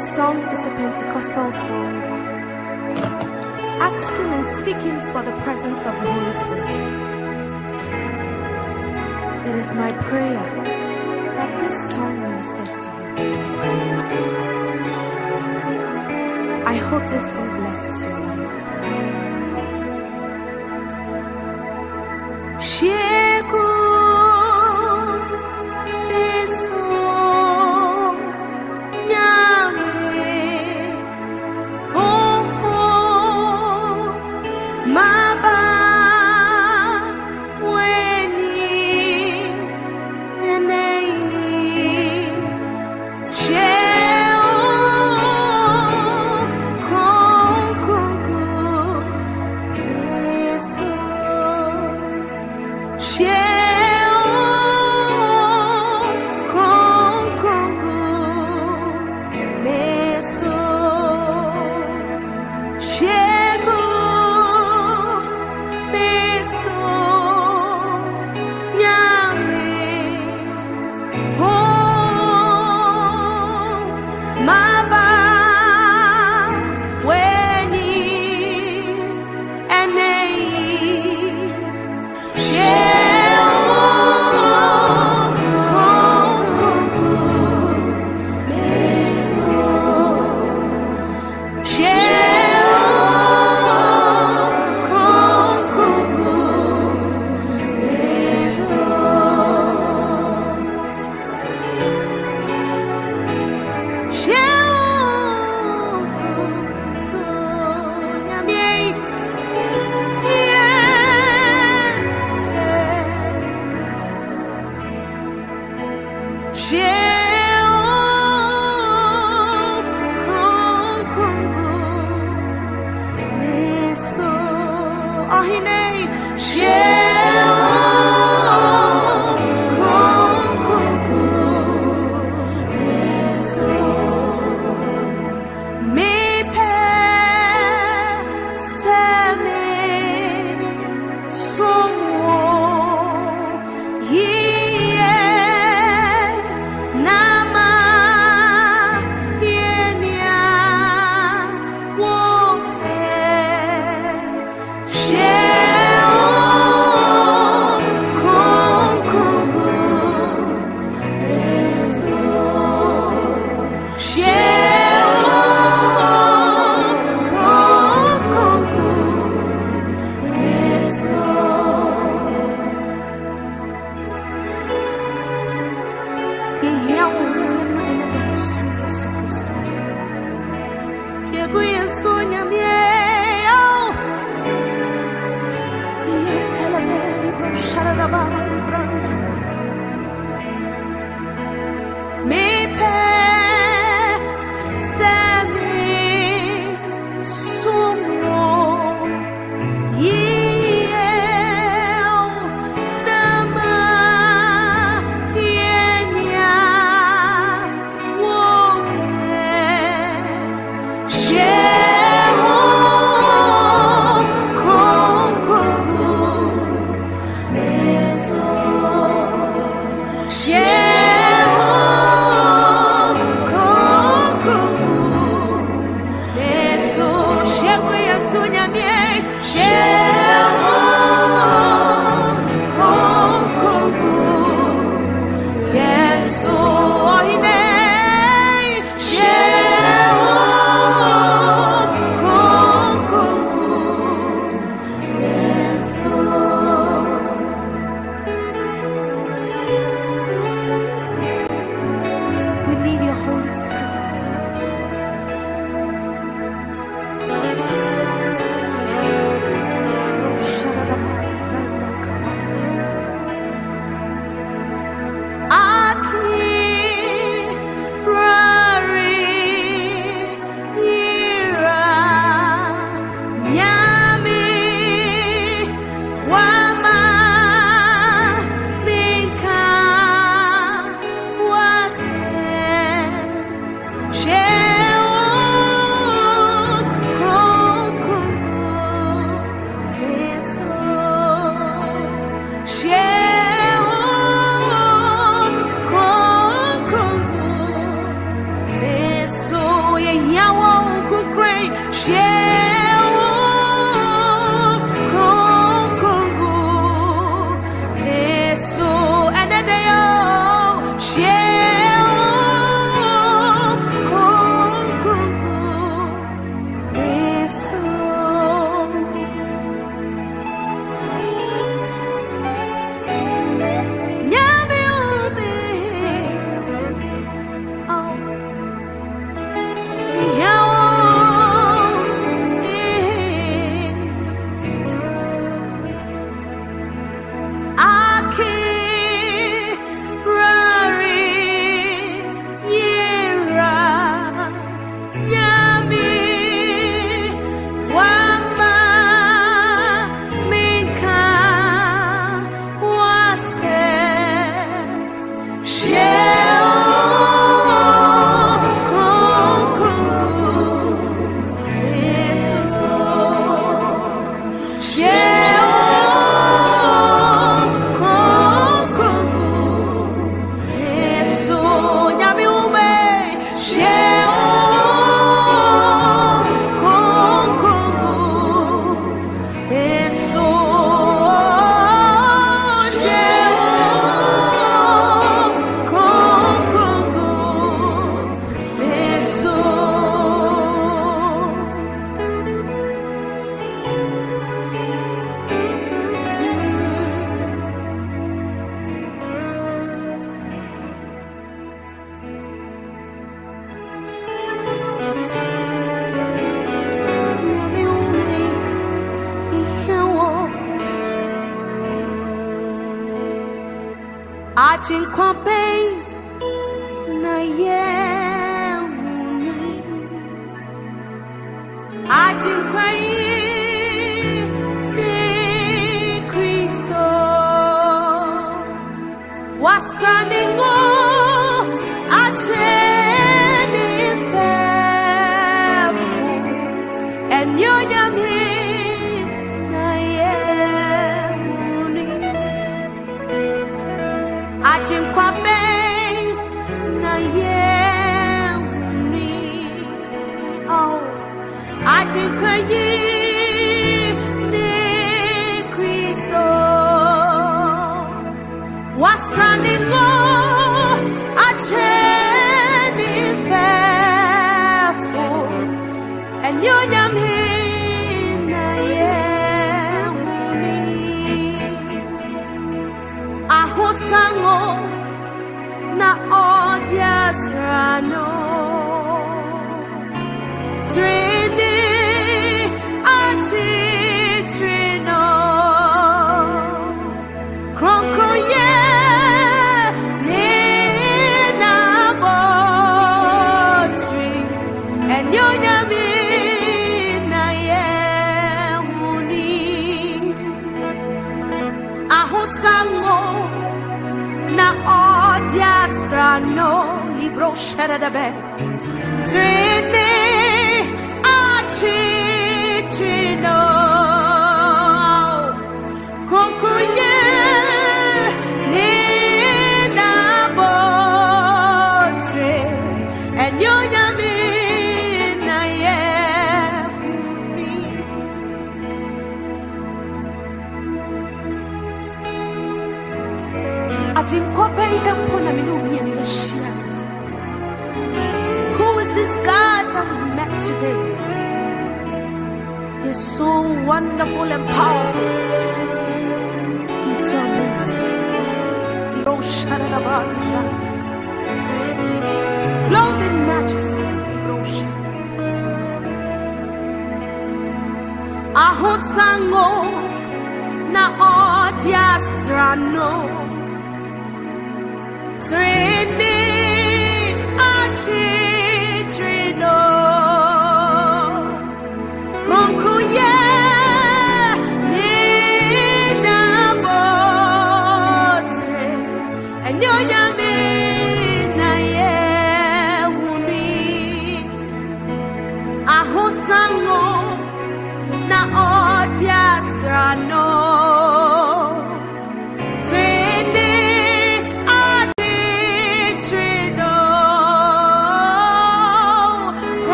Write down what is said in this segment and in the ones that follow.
This song is a Pentecostal song, asking and seeking for the presence of the Holy Spirit. It is my prayer that this song ministers to you. I hope this song blesses you. Share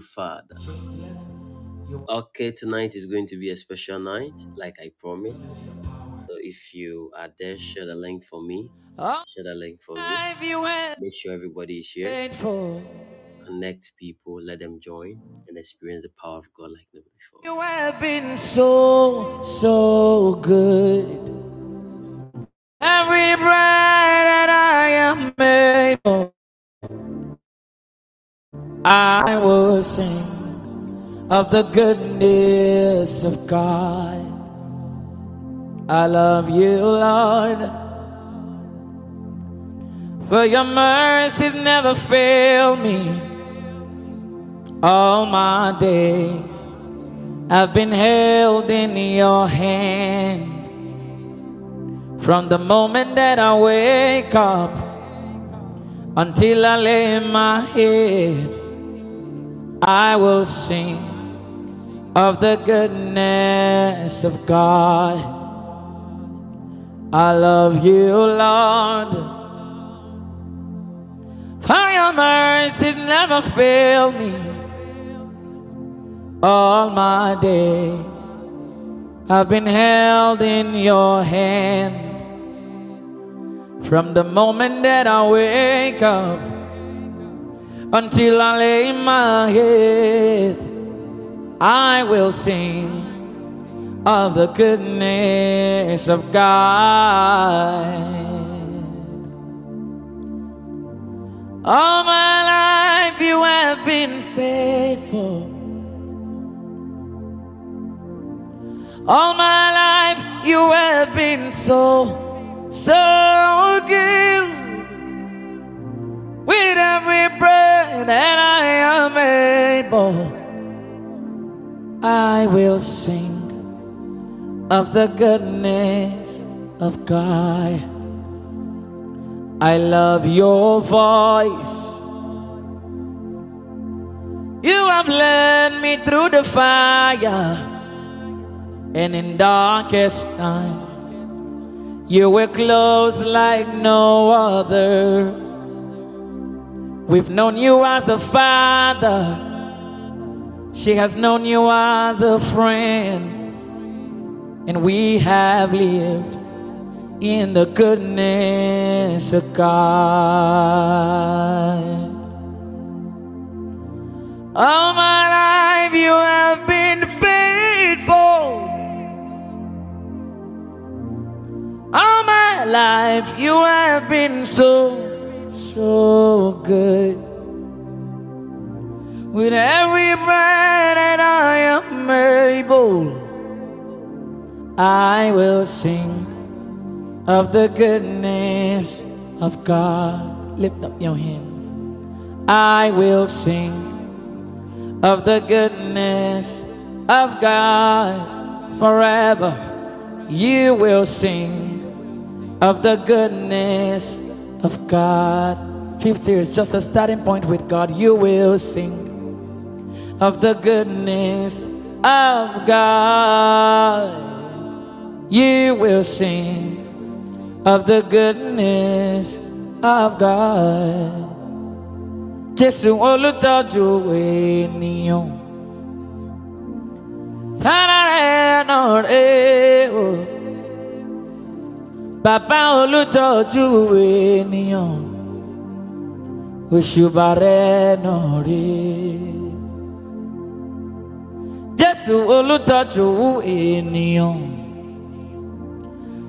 you, Father. Okay, tonight is going to be a special night, like I promised. So if you are there, share the link for me. Share the link for me. You Make sure everybody is here. Connect people, let them join and experience the power of God like never before. You have been so, so good. I will sing of the goodness of God. I love you, Lord. For your mercies never fail me all my days. I've been held in your hand from the moment that I wake up until I lay my head. I will sing of the goodness of God. I love you, Lord. For your mercies never fail me all my days. I've been held in your hand from the moment that I wake up until I lay my head. I will sing of the goodness of God. All my life you have been faithful. All my life you have been so, so good. With every breath that I am able, I will sing of the goodness of God. I love your voice. You have led me through the fire and in darkest times. You were close like no other. We've known you as a father. She has known you as a friend. And we have lived in the goodness of God. All my life you have been faithful. All my life you have been so, so good. With every breath that I am able, I will sing of the goodness of God. Lift up your hands. I will sing of the goodness of God forever. You will sing of the goodness of God. 50 is just a starting point with God. You will sing of the goodness of God. You will sing of the goodness of God. Rẹ̀ o. Bàbá olùtọ́jú ènìyàn. Òṣùbà rẹ̀ náà rè. Jésù olùtọ́jú ènìyàn.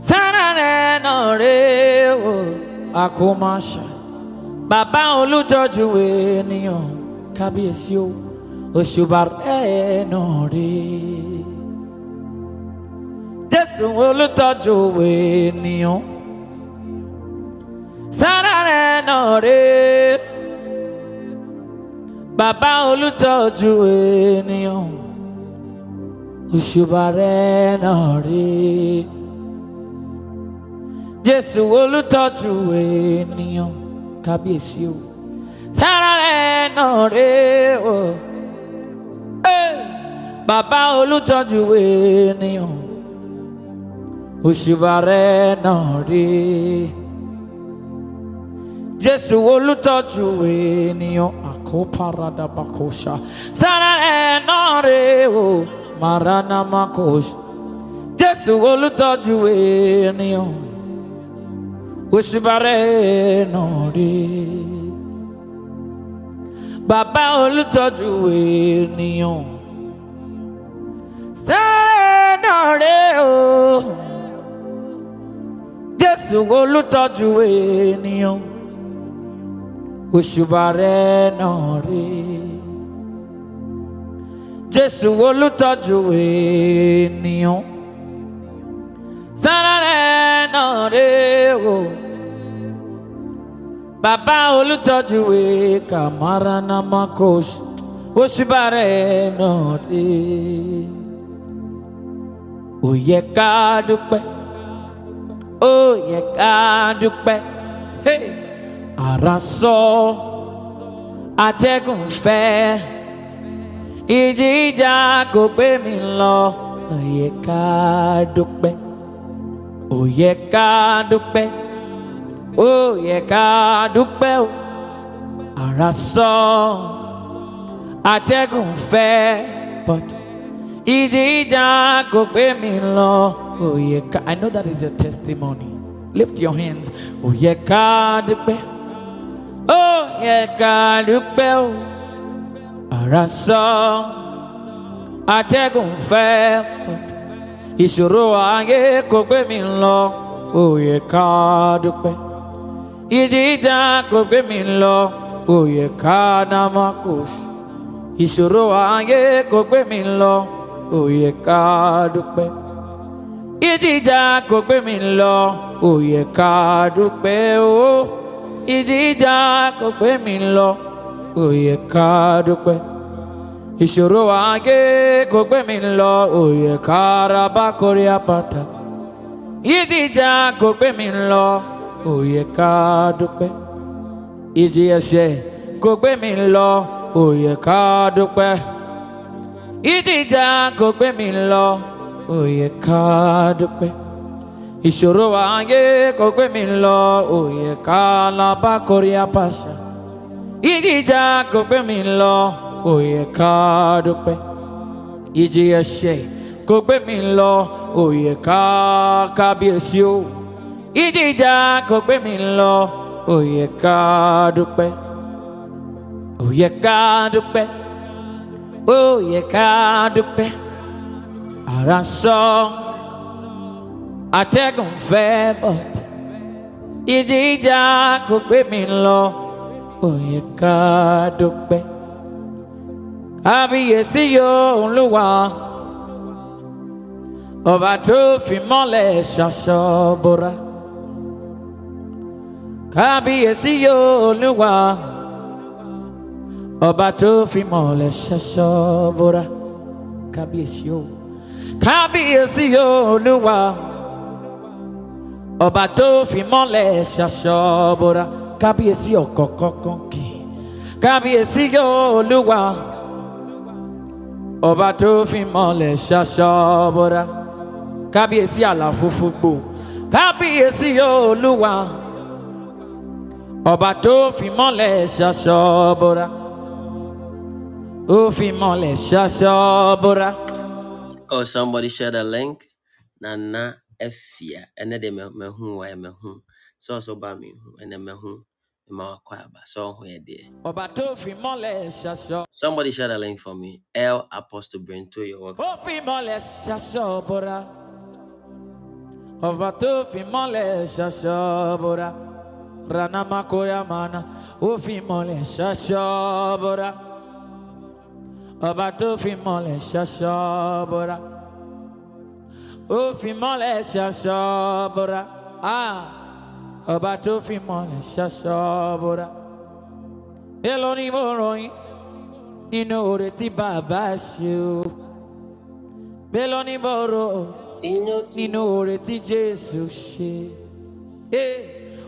Sára rẹ̀ náà o. Àkómáṣá. Bàbá olùtọ́jú ènìyàn. Kábíyèsí o. Òṣùbà rẹ̀ náà. Jésù olùtọ́jú ènìyàn. Sára rẹ̀ náà rè. bàbá olùtọ́jú ènìyàn. Òṣùbà rẹ̀ rí jésù olùtọ́jú ènìyàn. Kábíyèsí o. Sára rẹ̀ náà rí o. Bàbá olùtọ́jú ènìyàn òṣùbà rẹ̀ náà rí jésù olùtọ́jú ènìyàn àkóparadàbàkóṣà sára ẹ̀ náà rè o maranamakos jésù olùtọ́jú ènìyàn òṣùbà rẹ̀ náà rí bàbá olùtọ́jú ènìyàn sára ẹ̀ náà o jésù olùtọ́jú ènìyàn òṣùbà rẹ̀ náà rí jésù olùtọ́jú ènìyàn sára rẹ̀ náà rí o bàbá olùtọ́jú kàmárà namakos òṣùbà rẹ̀ náà rí ó yẹ dúpẹ́ ó yẹ ká dúpẹ́. Ara sọ atẹ́gùn fẹ́. Ìjì ìjà kò gbé mi lọ. Ó yẹ ká dúpẹ́ ó yẹ ká dúpẹ́ ó yẹ ká dúpẹ́ o. Ara sọ atẹ́gùn fẹ́. But ìjì ìjà kò gbé mi lọ Oh, ó yẹ I know that is your testimony. Lift your hands. Ó yẹ ká dúpẹ́ ó yẹ ká dúpẹ́ o ara sọ atẹ́gùn fẹ́. Ayé kò mi lọ. Yẹ ká dúpẹ́ ìdíjà kò gbé mi lọ. Yẹ ká namakos ìṣòro ayé kò mi lọ. Yẹ ká dúpẹ́ ìdíjà kò gbé mi lọ ó ká dúpẹ́ o. Ìdíjà kò gbé mi lọ ó ká dúpẹ́. Ìṣòro ayé kò gbé mi lọ ó yẹ ká ra kórè àpáta ìdíjà kò gbé mi lọ ó ká dúpẹ́. Ìjì ẹ̀ṣẹ̀ kò gbé mi lọ ó ká dúpẹ́. Ìdíjà kò gbé mi lọ yẹ ká dúpẹ́ ìṣòro ayé kò òye ká lábá kórè apàṣà ìdíjà kò ká dúpẹ́ ìjì ẹ̀ṣẹ̀ kò gbé òye ká kábíyèsí o ìdíjà kò gbé mi òye ká dúpẹ́ òye ká dúpẹ́ sọ. atẹ́gùn fẹ́ but ìjìjà kò gbé mi lọ òye ká dúpẹ́. Kábíyèsí yóò olúwa ọba tó fi mọ́lẹ̀ ṣaṣọ bora. Kábíyèsí yóò olúwa ọba tó fi mọ́lẹ̀ ṣaṣọ bora. Kábíyèsí yóò kábíyèsí olúwa. Ọba tó fi mọ́lẹ̀ ṣaṣọ́bọ̀ra kábíyèsí ọ̀kọ̀ọ̀kan kì í. Kábíyèsí olúwa. Ọba tó fi mọ́lẹ̀ ṣaṣọ́bọ̀ra kábíyèsí àlàfúfú gbò. Kábíyèsí olúwa. Ọba tó fi mọ́lẹ̀ ṣaṣọ́bọ̀ra ó fi mọ́lẹ̀. Oh, somebody share the link. Nana Efia. And then me who I me who. Eh, so so ba me who and then me who. Ma wakwa aba. So who there. ọba tó ṣaṣọ. Somebody share the link for me. L Apostle Brento, you're welcome. ó fi mọ́lẹ̀ ṣaṣọ bora ọba tó fi mọ́lẹ̀ ṣaṣọ bora ranamakoya mana ó fi mọ́lẹ̀ ṣaṣọ bora ọba tó fi mọ́lẹ̀ ṣaṣọ bora. Ó fi mọ́lẹ̀ ṣaṣọ bora. Ọba tó fi mọ́lẹ̀ ṣaṣọ bora. Èlò ni mo ròyìn nínú oore tí bàbá ṣe o. Mélòó ní bọ̀rọ̀ Iyán nínú oore tí jésù ṣe.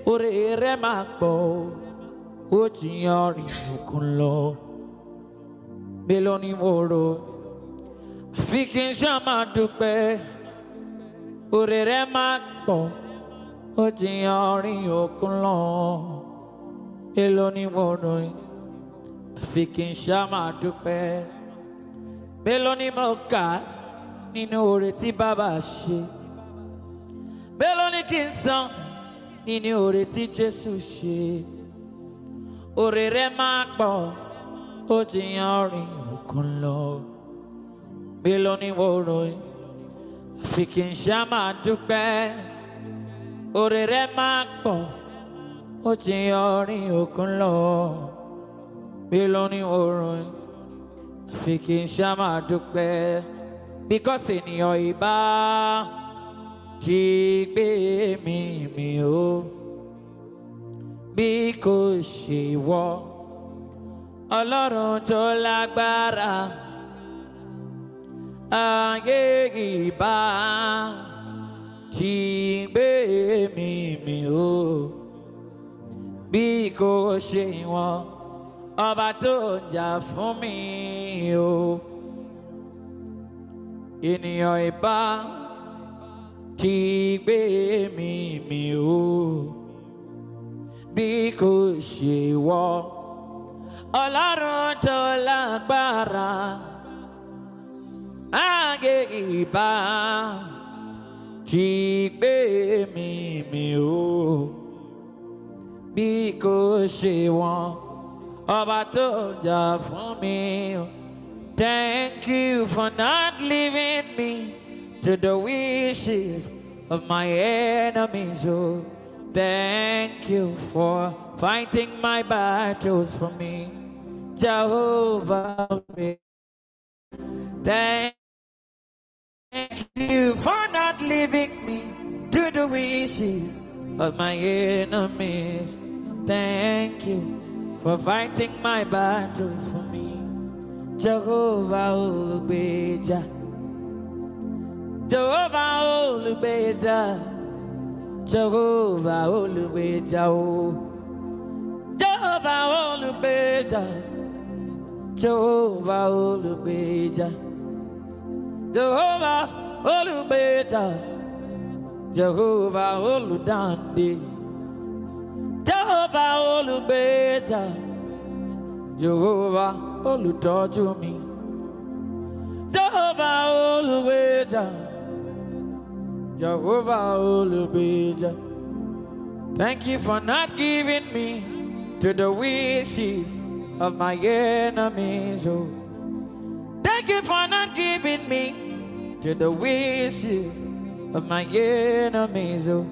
Oore rẹ máa pọ̀ ó jiyàn rìn òkun lọ mélòó ní bọ̀rọ̀ àfi kí n ṣáà máa dúpẹ́ oore rẹ máa pọ̀ ó jiyàn rìn òkun lọ dúpẹ́ mélòó ní mo kà nínú tí bàbá ṣe nínú tí jésù ṣe oore ó ti yan rìn òkun lọ mélòó ní mo ròyìn àfi kí n ṣá máa dúpẹ́ oore rẹ máa pọ̀ ó ti yan rìn òkun lọ mélòó ní mo kí n ṣá máa dúpẹ́ because ènìyàn ìbá gbé mi mi o. Bí kò wọ ọlọ́run tó lágbára ayé ìbá ti gbé mi mi o. Bí kò ṣe wọn ọba tó jà fún mi o. Ènìyàn ìbá ti gbé mi mi o. Bí kò ṣe wọ ọlọ́run tó lágbára ìbá ti gbé mi mi o bí kò ṣe wọn ọba tó jà fún mi. O. Thank you for not leaving me to the wishes of my enemies. Oh, thank you for fighting my battles for me, Jehovah. Thank you for not leaving me to the wishes of my enemies. Thank you for fighting my battles for me. Jehovah olùgbèjà Jehovah olùgbèjà Jehovah olùgbèjà o oh. Jehovah olùgbèjà Jehovah olùgbèjà Jehovah olùgbèjà Jehovah olùdáǹdè Jehovah olùgbèjà Jehovah olùtọ́jú mi. Jehovah olùgbèjà. Jehovah olùgbèjà. Thank you for not giving me to the wishes of my enemies. Oh. Thank you for not giving me to the wishes of my enemies. Oh.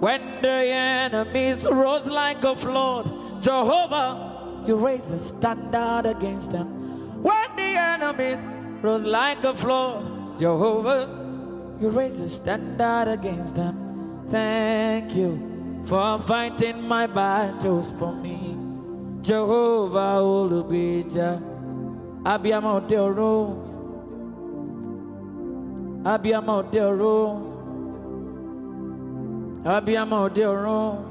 When the enemies rose like a flood, Jehovah, you raised a standard against them. When the enemies rose like a flood, Jehovah, you raised a standard against them. Thank you for fighting my battles for me. Jehovah Olubija, Abiyamo Deoro, Abiyamo Deoro, Abiyamo Deoro,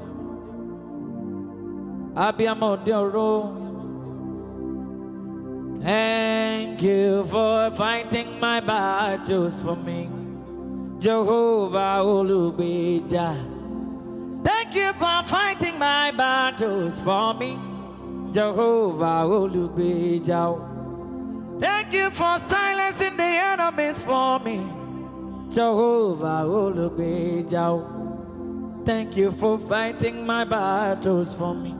Abiyamo Deoro. Thank you for fighting my battles for me. Jehovah Olubija. Thank you for fighting my battles for me. Jehovah Olubija. Thank you for silencing the enemies for me. Jehovah Olubija. Thank you for fighting my battles for me.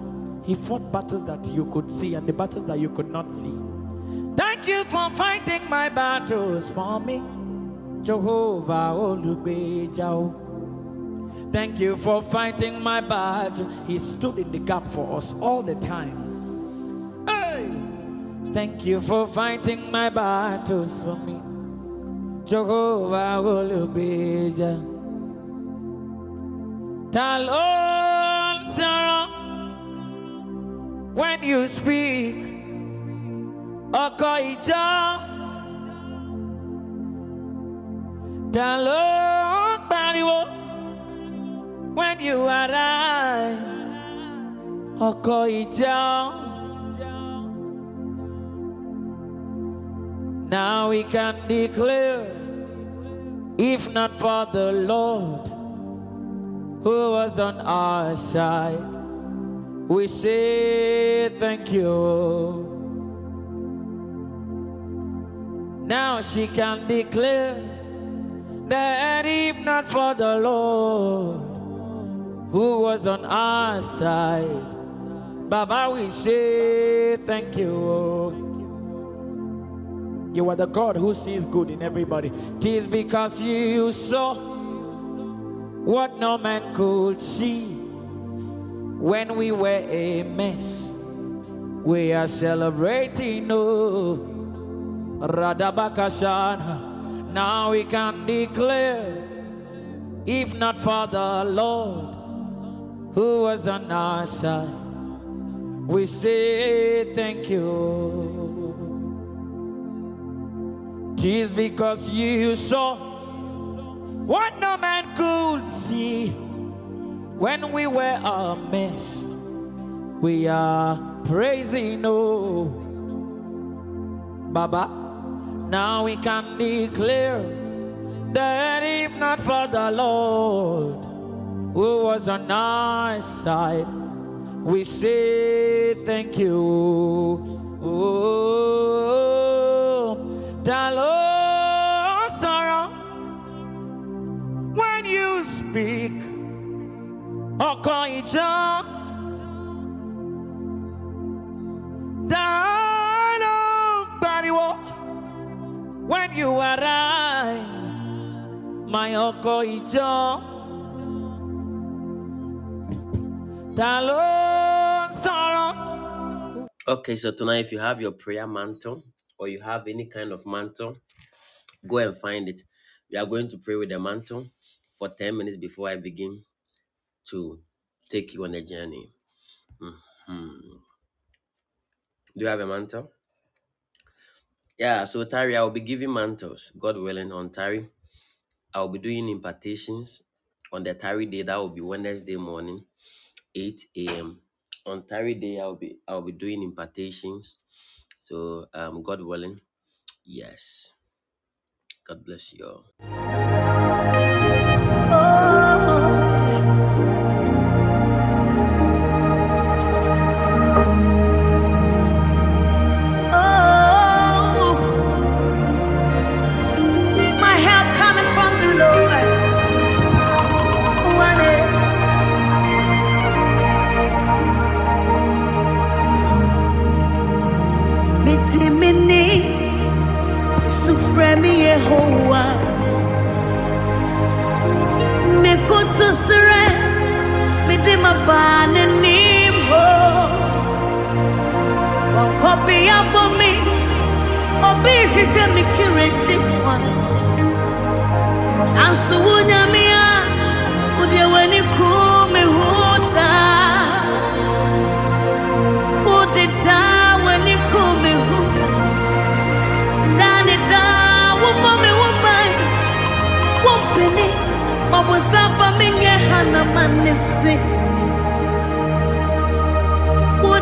He fought battles that you could see and the battles that you could not see. Thank you for fighting my battles for me. Jehovah Olubejao. Thank you for fighting my battle. He stood in the gap for us all the time. Thank you for fighting my battles for me. Jehovah Olubeja. Talon Sarah. When you speak, ọkọ ìjọ ta ló ń pariwo when you arise ọkọ Now we can declare, if not for the Lord who was on our side, we say thank you. Now she can declare that if not for the Lord who was on our side, Baba, we say thank you. You are the God who sees good in everybody. Tis because you saw what no man could see when we were a mess. We are celebrating, oh, Radabakashana. Now we can declare, if not for the Lord who was on our side, we say thank you. Tis because you saw what no man could see when we were a mess. We are praising, oh, Baba. Now we can declare that if not for the Lord who was on our side, we say thank you. Oh, Sorrow when you speak, Bariwo when you arise, my. Dalo sorrow. Okay, so tonight, if you have your prayer mantle or you have any kind of mantle, go and find it. We are going to pray with the mantle for 10 minutes before I begin to take you on a journey. Mhm. Do you have a mantle? Yeah, so Tari, I will be giving mantles, God willing, on Tari. I will be doing impartations on the Tari day. That will be Wednesday morning, 8 a.m. On Tari day, I'll be I'll be doing impartations. So um, God willing, yes. God bless you all. Midima bane nimho. Wakobi abomi obi hwehwɛ me kirekyi kwa. Nanso wo nyame a wodeɛ w'ani kuu me ho daa. Wode daa w'ani kuu me ho. Daa ne daa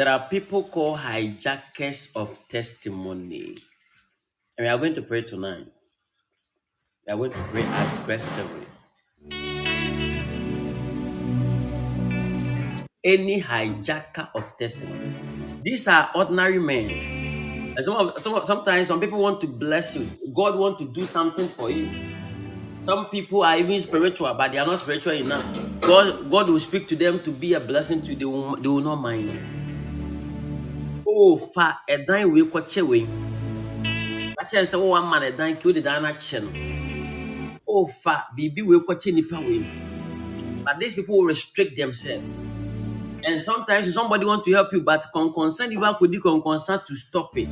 There are people called hijackers of testimony. And we are going to pray tonight. We are going to pray aggressively. Any hijacker of testimony. These are ordinary men. And some of, some of, sometimes some people want to bless you. God want to do something for you. Some people are even spiritual, but they are not spiritual enough. God, God will speak to them to be a blessing to you. They will, will not mind. Oh, fa ɛdan wei kɔkyɛ wei. Akyerɛ sɛ wɔwɔ ama no ɛdan ki wode dan no akyɛ no. Oh, fa biribi wei kɔkyɛ nipa wei. But these people will restrict themselves. And sometimes somebody want to help you, but con concern you concern to stop it.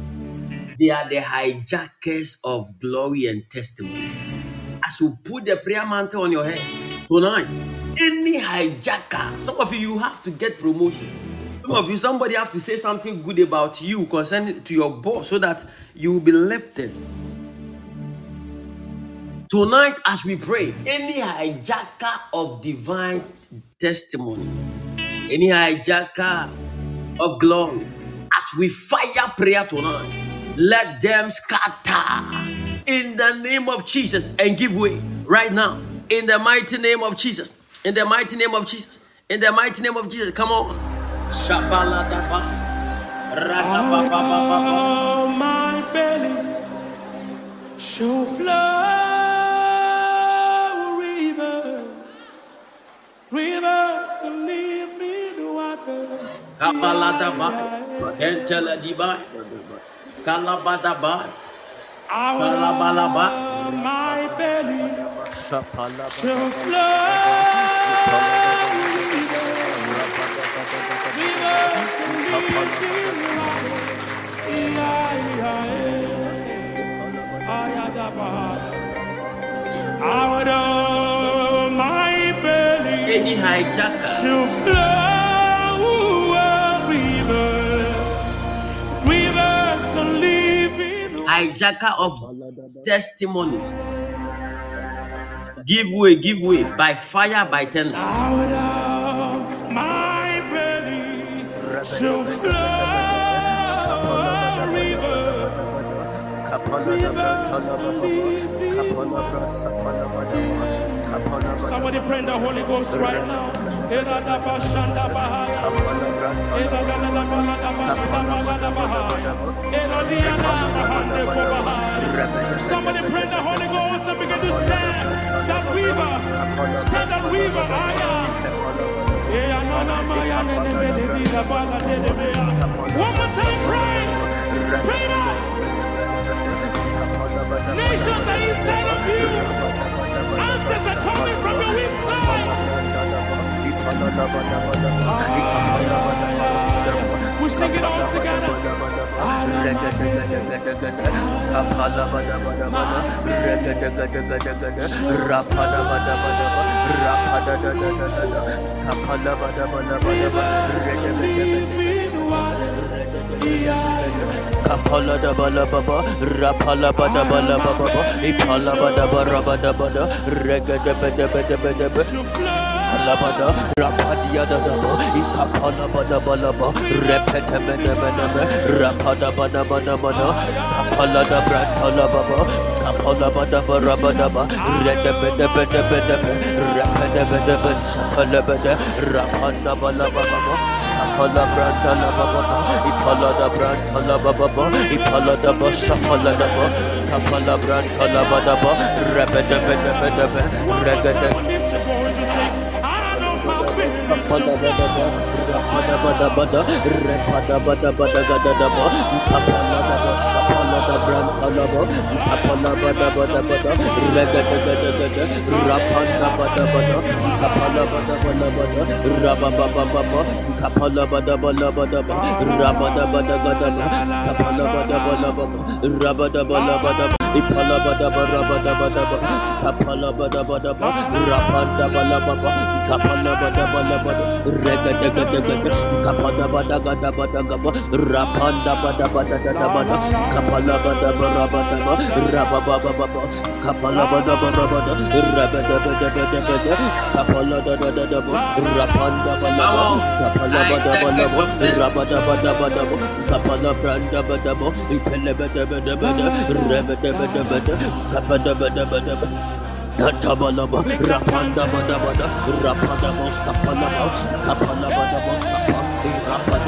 They are the hijackers of glory and testimony. As you put the prayer mantle on your head tonight, any hijacker, some of you you have to get promotion. Some of you, somebody have to say something good about you concerning to your boss so that you will be lifted. Tonight, as we pray, any hijacker of divine testimony, any hijacker of glory, as we fire prayer tonight, let them scatter in the name of Jesus and give way right now. In the mighty name of Jesus. In the mighty name of Jesus. In the mighty name of Jesus. Come on. My belly shall flow river, rivers of. Kabaladaba. Kenteladiba. Kalabadaba. Kalabalaba. my belly shall flow rivers of living water. Out of my belly Any hijacker hijacker of testimonies. Give way, give way by fire, by tender. My belly shall flow a river, Somebody pray the Holy Ghost right now. Somebody pray the Holy Ghost and begin to stand that weaver. Stand that weaver. One more time, pray. Pray now. Nations are inside of you. Answers are coming from your inside. We sing it all together. Kapala da bala baba, rapala bada bala baba, ipala bada bara bada bada, rega da bada bada bada bada. Alabada, Rapadia da da bo, Ikapana bada bala ba, Repete mene mene me, Rapada bada bada bada, Kapala da brantala baba, Kapala bada bara bada ba, Rede bede bede bede be, Repede bede be, Shapala bede, Rapanda bala baba ba, Kapala brantala baba ba, Ipala da brantala baba ba, Ipala da ba, Shapala da ba, Kapala brantala bada ba, Repede bede Rapada bada bada, rapada bada bada, repada bada bada gada daba, kapala bada shapala da brantala ba, kapala bada bada bada, rega da gada gada, rapanda bada bada, kapala bada bada bada, raba baba baba, kapala bada bada bada ba, rabada bada gada da, kapala bada bada baba, rabada bada bada Ipalabadaba rabadabadaba. Kapalabadabadaba. Rapandabalababa. Kapalabadabalabada. Regadagadaga. Kapadabadagadabadagaba. Rapandabadabadadabada. Kapalabadaba rabadaba. Rababababa. Kapalabadaba rabada. Rabadabadabadabada. Kapaladadadadaba. Rapandabalaba. Kapalabadabalaba. Rabadabadabadaba. Kapalabrandabadaba. Ipelebedebedebede. Rebedebedebede. Natabalaba, Rapanda Badabada, Rapada Moskapalaba, Kapalabada Moskapa, Rapada Badada, Kapalabada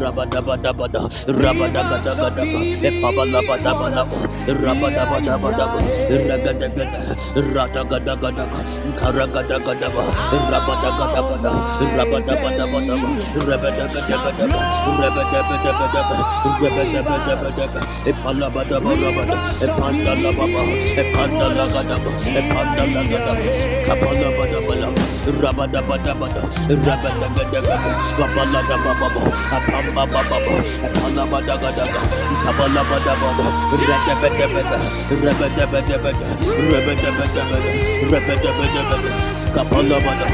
rabada bada bada, rabada gada gada, kapala da baba, apamba baba, epala bada gada, kapala bada bada, rada bada bada, rabada bada bada, rabada bada bada, rabada bada bada, kapala bada,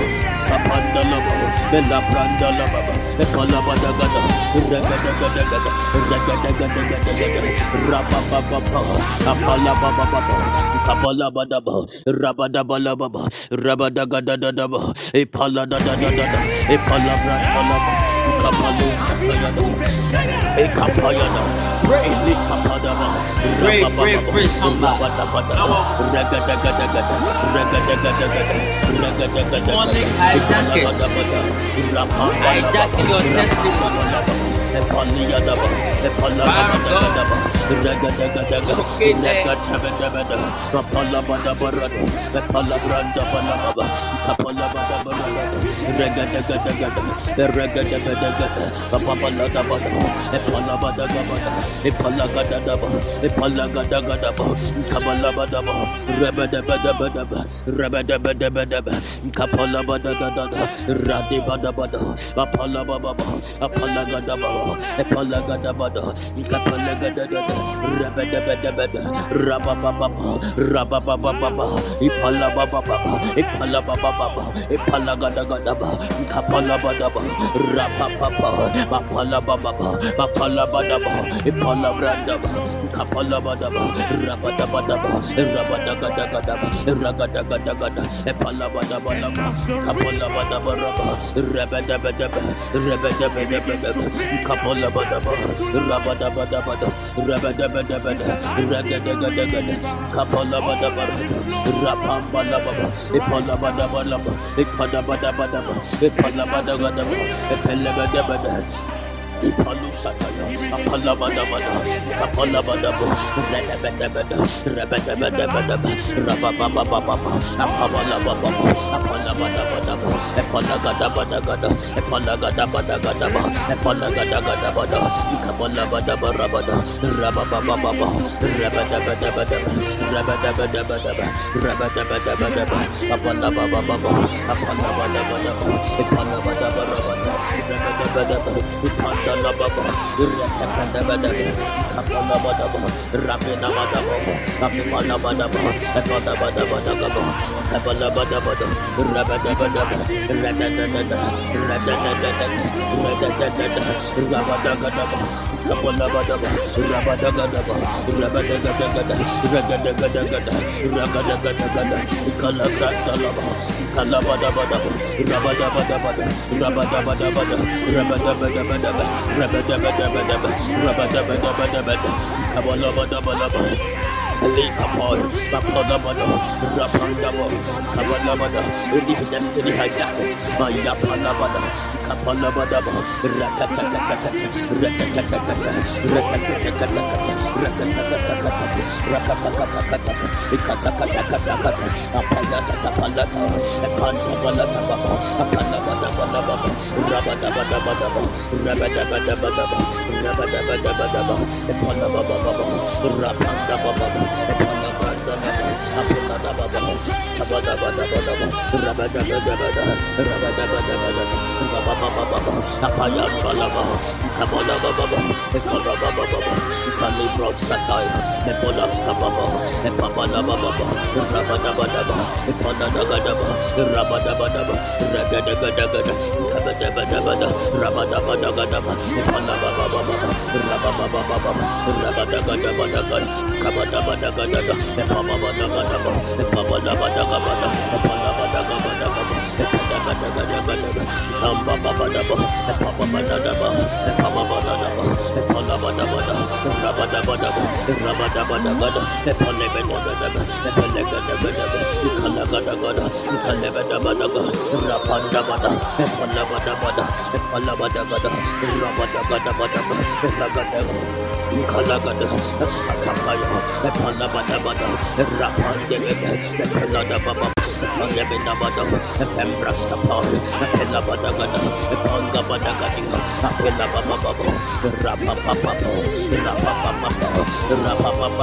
kapanda la baba, bella pranda la baba, epala bada gada, ragada gada gada, ragada gada gada gada, rababa baba. Apala baba baba, kapala bada ba, rabada bala baba, rabada gada da da ba, epala da da da da da, epala branda la ba, kapalo sakaya da, ekapaya da, pray li kapada ba, Pray, rababa pray, baba, pray, somebody. rabada bada, gada gada, ragada gada gada, ragada gada gada, Morning epala hijackers. bada bada, rapanda la Hijacking your testimony. rapanda la baba, epalia da ba, epala Fire of God. Ba, ragada gada gada, Okay, there. Ragatabedabeda, Kapalabada Barada, Kapalabranda Balababa, Kapalabada Barada, Regadagadaga, Regadagadaga, Kapalada Bada, Epalabada Gabada, Epalagadadaba, Epalagadagaba, Kabalabadaba, Rebedabedabedaba, Rebedabedabedaba, Kapalabada Gadada, Radibadabada, Apalababa, Apalagadaba, Epalagadabada, Kapalagadagada, Rebedabedabeda, Rabababa, Rabababa, Ipalababa, Ipalababa, Ipalagadagaba, Kapalabadaba, Rapapapa, Mapalababa, Mapalabadaba, Ipalabrandaba, Kapalabadaba, Rabadabadaba, Ragadagada, Ipalabadabalaba, Kapalabadaba, Rabadabadaba, Rabadabadaba, Rabadabadabada, Ragadagada, Kapalabadabada, Rapambalababa, Ipalabadabalaba, Ipadabadabadaba, Ipalabadagadaba, Ipalabadabada. Ipalusataya, Apalabadabada, Kapalabadabo, Rebedebeda, Rebedebedebedebe, Rabababababa, Apalabababa, Apalabadabadaba, Epalagadabadagada, Epalagadabadagadaba, Epalagadagada, Kapalabadabarabada, Rababababa, Rebedebedebedebe, Rebedebedebedebe, Rebedebedebedebe, Apalabababa, Apalabadabadaba, Epalabadabarabada, Rebedebedebe, Ipanda la baba, rekapanda bada, kapanda bada baba, rapina bada baba, kapanda bada baba, kapanda bada bada baba, kapanda bada bada, rabada bada bada, rada da da da, rada da da da, rada da da da, rabada gada baba, kapanda bada baba, rabada gada baba, rabada gada gada, ragada gada gada, ragada gada gada, kala gada la baba, kala bada bada,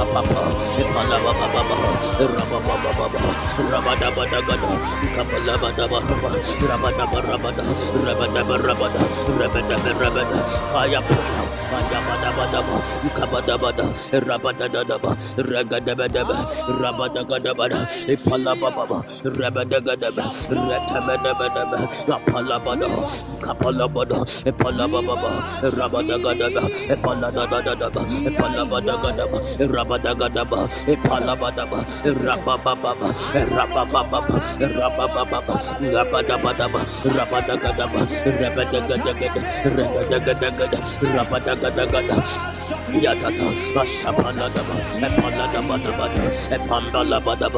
rabada bada bada, rabada bada bada, rabada bada bada. Rabadabadabadaba, rabadabadabadabada, kabalabadabalaba. Likapol, Rapalabada, Rapandabo, Kabalabada, any destiny hijackers, Mayapalabada, Kapalabadaba, Rakatakata, Rakatakata, Rakatakata, Rakatakata, Rakatakata, Ikatakata, Apalata, Palata, Panta Balata, Apalabada, Rabadabadabadaba, Rabadabadabadaba, Rabadabadabadaba, Epalabababa, Rapandababa, Epalabadababa, Ragadagadaga, Kabadabadabada, Rabadabadagadaba, Epalabababa, Rababababa, Rabadagadabadaga, Kabadabadagadaba, Epababadagadaba, Epabadabadagabada, Epalabadagabadagaba, Epadagadagadagadaba, Kambababadaba, Epababadadaba, Epababadadaba, Epalabadabada, Rabadabadaba, Rabadabadagada, Epalebedabadaba, Epalegadagadaga, Ikalagadagada, Ikalebedabadaga, Rapandabada, Epalabadabada, Epalabadagada,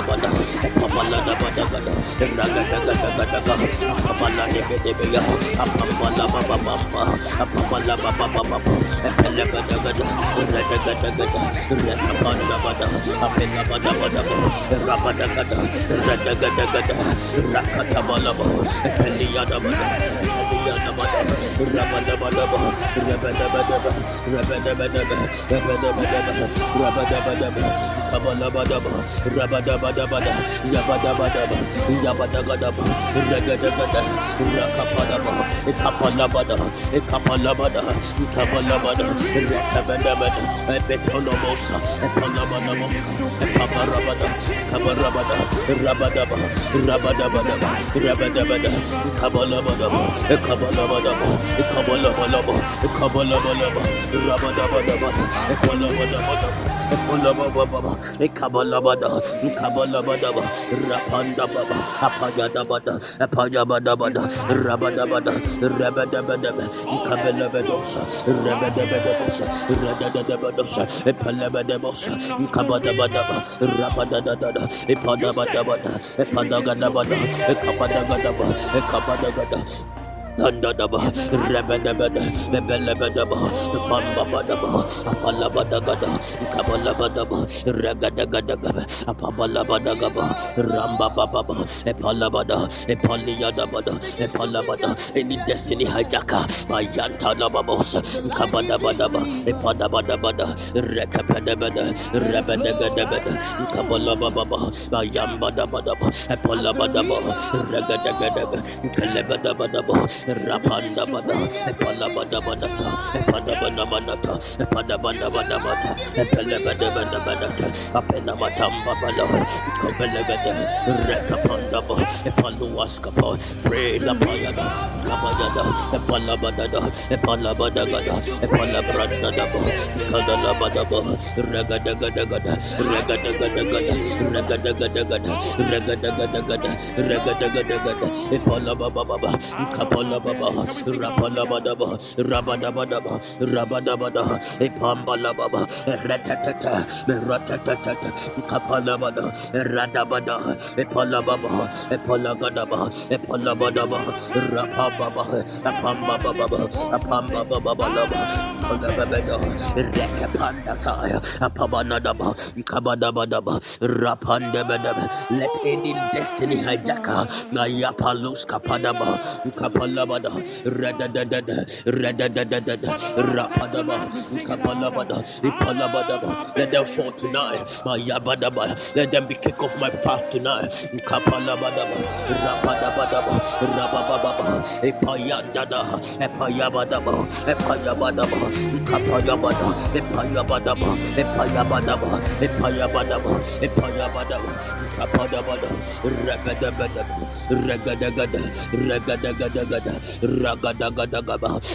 Rabababa, Rabababa, Rabababa, Rabadabadaba, Rabadagadaba, Rabadagadagada, Rabadagadagada, Rabadagadagada, Yatata, Ashapaladaba, Epaladabadabada, Epambalabadaba, Epambalabadabada, Epalabadagada, Epalabadaba, any destiny hijackers, Ayatabadaba, Epaladabadaba, Kabadagadabada, Regadabadaba, Regadagada, Regadagada, Regadagada, Epalabadabada, Rabababa, Retembadaba, Apabadadaba, Apabadabadagada, Epamadabadagada, Epadagadagadagada, Epelegadagadagadaba, Retabadagadabada, Apambalabadabada, Epabaladabadagada, Ragadagadagadaba, Apabaladebedebea, Apambalababamba, Apambalabababa, Epelegadagada, Redagadagada, Retabandabada, Apelabadabadaba, Rabadagada, Redagadagada, Rakatabalaba, Epeliadabada, Epeliadabada, Rakapadaba, Kapalabada, Kapalabada, Kabalabada, Kabalabadaba, Kabalabadaba, Kabalabalaba, Kabalabalaba, Rabadabadaba, Ekalabadabadaba, Ekalabababa, Ekabalabada, Kabalabadaba, Rapandababa, Apayadabada, Apayabadabada, Rabadabada, Rabadabadaba, Kabalabadosa, Rabadabadabosa, Radadadabadosa, Epalabadabosa, Kabadabadaba, Rabadadada, Epadabadabada, Epadagadabada, Ekabadagadaba, Ekabadagada, Dandadaba, Rebedabeda, Bebelebedaba, Pambabadaba, Apalabadagada, Kabalabadaba, Regadagadaga, Apabalabadagaba, Rambababa, Epalabada, Epaliadabada, Epalabada, any destiny hijacker, Mayantalababos, Kabadabadaba, Epadabadabada, Rekapedabeda, Rebedagadabeda, Kabalababa, Mayambadabadaba, Epalabadaba, Regadagadaga, Kalebadabadaba, rapanda bada epala bada bada epada bada bada epada bada bada bada epele bada bada bada apena matamba bada kobele bada rekapanda ba epalu waskapa pray la payada kabayada epala bada da epala bada gada epala branda da ba kada la bada ba regada gada gada regada gada gada regada gada gada regada gada gada regada gada gada epala baba baba kapala ratatata ratatata let any destiny hijacker na yapalus kapadaba kapalabada radadadada radadadada rapadaba kapalabada ipalabadaba let them fall tonight. My yabadaba let them be kick off my path tonight. Kapalabadaba rapadabadaba rabababa ipayandada epayabadaba epayabadaba kapayabada epayabadaba epayabadaba epayabadaba epayabadaba. Kapadabada ragadabada ragadagada ragadagada ragadagada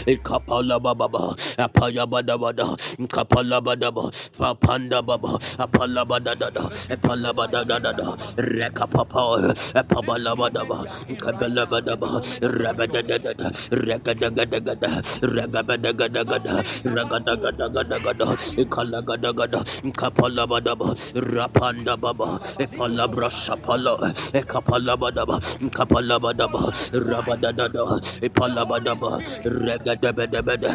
ikapala baba apayabada bada kapala bada papanda baba apala bada dada apala bada dada rekapapa. Apabala bada kabala bada rabada dada ragadagada ragabada gada gada ragadagada gada gada ikala gada gada kapala bada rapanda baba epala brasha pala ekapala bada kapala bada rabada dada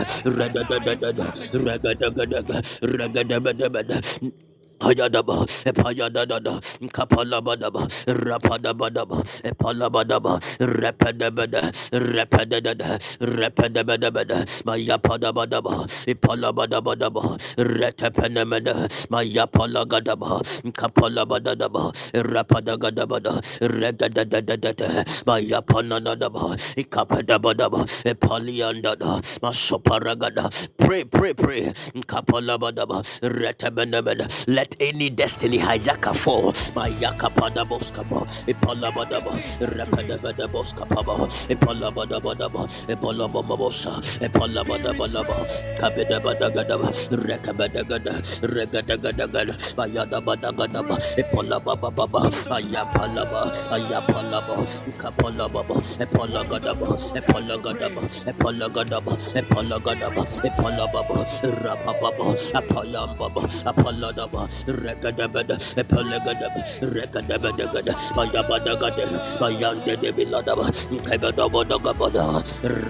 epala Payadaba, Epayadada, Kapalabadaba, Rapadabadaba, Epalabadaba, Repadabada, Repadada, Repadabadabada, Mayapadabadaba, Epalabadabadaba, Retapanamada, Mayapalagadaba, Kapalabadaba, Rapadagadabada, Regadadadada, Mayapanadaba, Ikapadabadaba, Epaliandada, Masoparagada, pray, pray, pray, Kapalabadaba, Retabanabada, let let any destiny hijacker fall. My yakapada boskaba, ipalabadaba, rapadabada boskapaba, ipalabadabadaba, ipalababosa, ipalabadabadaba, kabedabadagadaba, rekabadagada, regadagada, mayadabadagadaba, ipalabababa, ayapalaba, ayapalaba, kapalababa, ipalagadaba, ipalagadaba, ipalagadaba, ipalagadaba, ipalababa, rapababa, apayambaba, apaladaba, regadabada epelegada regadabada mayabadagada mayande de biladaba kebadabadagabada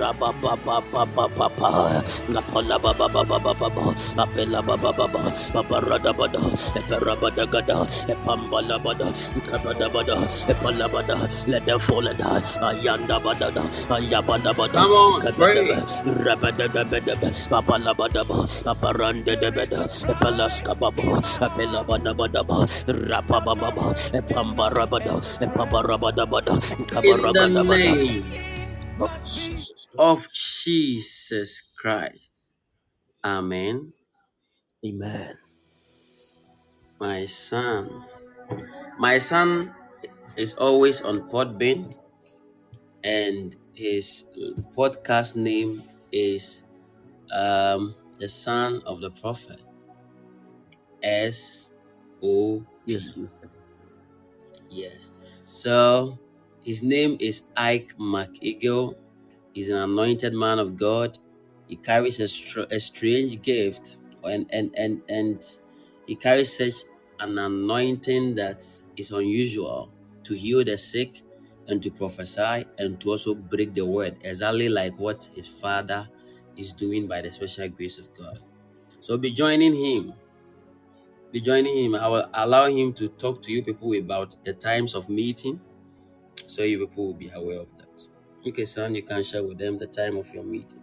rababababababa napalabababababa apelabababa babaradabada eperabadagada epambalabada kabadabada epalabada let them fall and ayanda badada ayabadabada kabadaba rabadabada babalabadaba aparande epalaskababa Apela bada bada ba, rapa baba ba, epambara bada, epambara bada bada, In the name of Jesus Christ. Amen. Amen. My son. My son is always on Podbean, and his podcast name is um, The Son of the Prophet. S O Yes. Yes. So his name is Ike McEagle. He's an anointed man of God. He carries a, str- a strange gift, and and and and he carries such an anointing that is unusual to heal the sick and to prophesy and to also break the word, exactly like what his father is doing by the special grace of God. So be joining him be joining him. I will allow him to talk to you people about the times of meeting so you people will be aware of that. Okay, son, you can share with them the time of your meeting.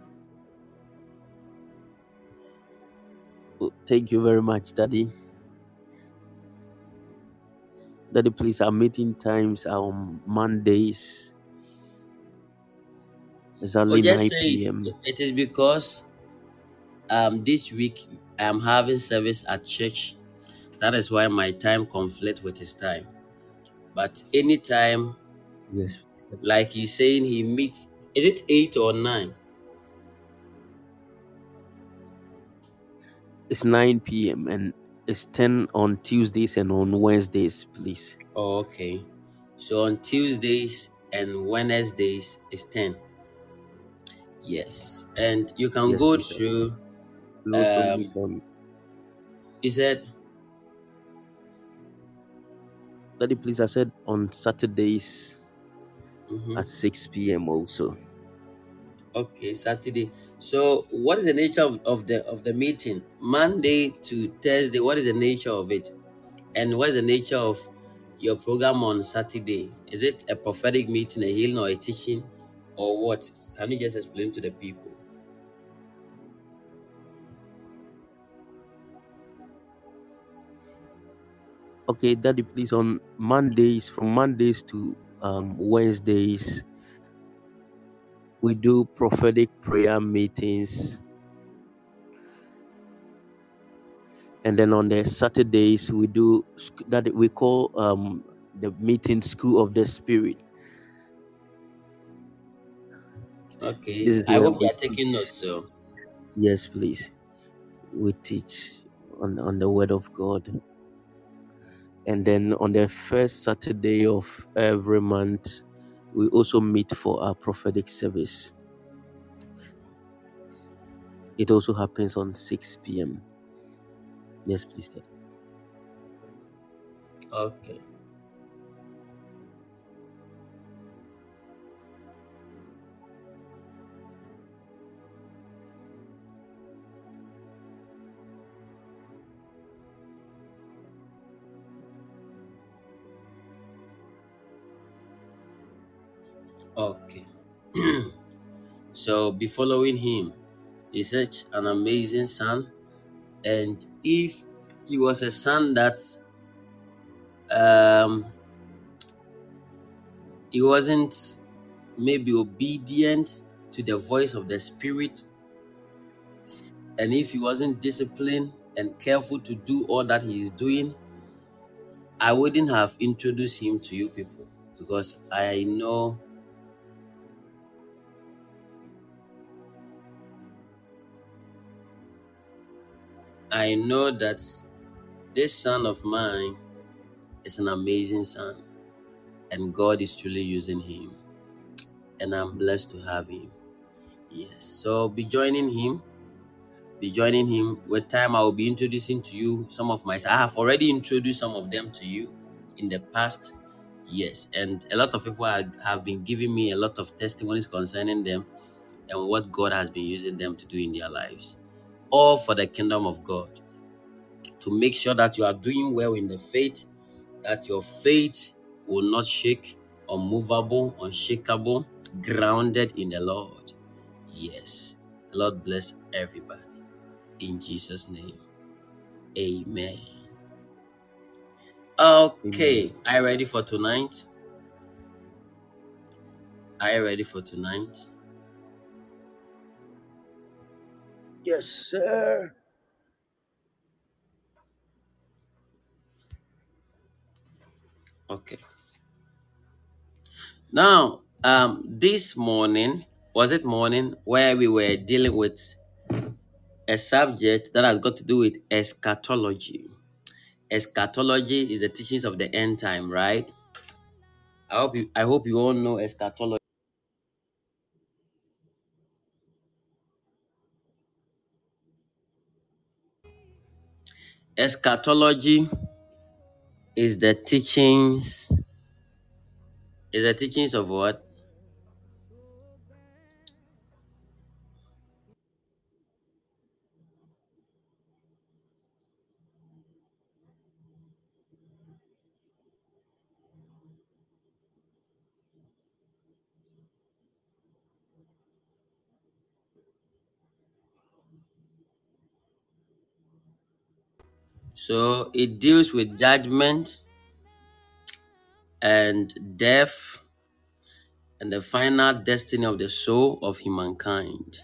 Thank you very much, Daddy. Daddy, please, our meeting times are on Mondays exactly Oh, just 9 say p.m. it. It is because um this week I am having service at church. That is why my time conflict with his time. But anytime, Yes, like he's saying, he meets. Is it eight or nine? it's 9 p.m. and it's 10 on Tuesdays and on Wednesdays, please. Oh, okay. So on Tuesdays and Wednesdays is ten. Yes, and you can Yes, go please. through. On Um, he said, Daddy, please, I said on Saturdays mhm, at 6 p.m. also. okay, Saturday. So what is the nature of, of the of the meeting? Monday to Thursday. What is the nature of it? And what is the nature of your program on Saturday? Is it a prophetic meeting, a healing, or a teaching, or what? Can you just explain to the people? Okay, Daddy, please, on Mondays, from Mondays to um, Wednesdays, we do prophetic prayer meetings. And then on the Saturdays, we do that we call um, the meeting School of the Spirit. Okay. I hope they are taking teach. notes though. Yes, please. We teach on, on the Word of God. And then on the first Saturday of every month, we also meet for our prophetic service. It also happens on 6 p.m. Yes, please. Okay. Okay. so be following him. He's such an amazing son. And if he was a son that um he wasn't maybe obedient to the voice of the spirit, and if he wasn't disciplined and careful to do all that he is doing, I wouldn't have introduced him to you people because I know I know that this son of mine is an amazing son and God is truly using him and I'm blessed to have him. Yes. So be joining him. Be joining him. With time I will be introducing to you some of my I have already introduced some of them to you in the past. Yes, and a lot of people have been giving me a lot of testimonies concerning them and what God has been using them to do in their lives. All for the kingdom of God. To make sure that you are doing well in the faith, that your faith will not shake, unmovable, unshakable, grounded in the Lord. Yes. Lord bless everybody. In Jesus' name. Amen. Okay. Are you ready for tonight? Are you ready for tonight? Yes, sir. Okay. Now, um, this morning, was it morning, where we were dealing with a subject that has got to do with eschatology. Eschatology is the teachings of the end time, right? I hope you I hope you all know eschatology. Eschatology is the teachings is the teachings of what? So it deals with judgment and death and the final destiny of the soul of humankind.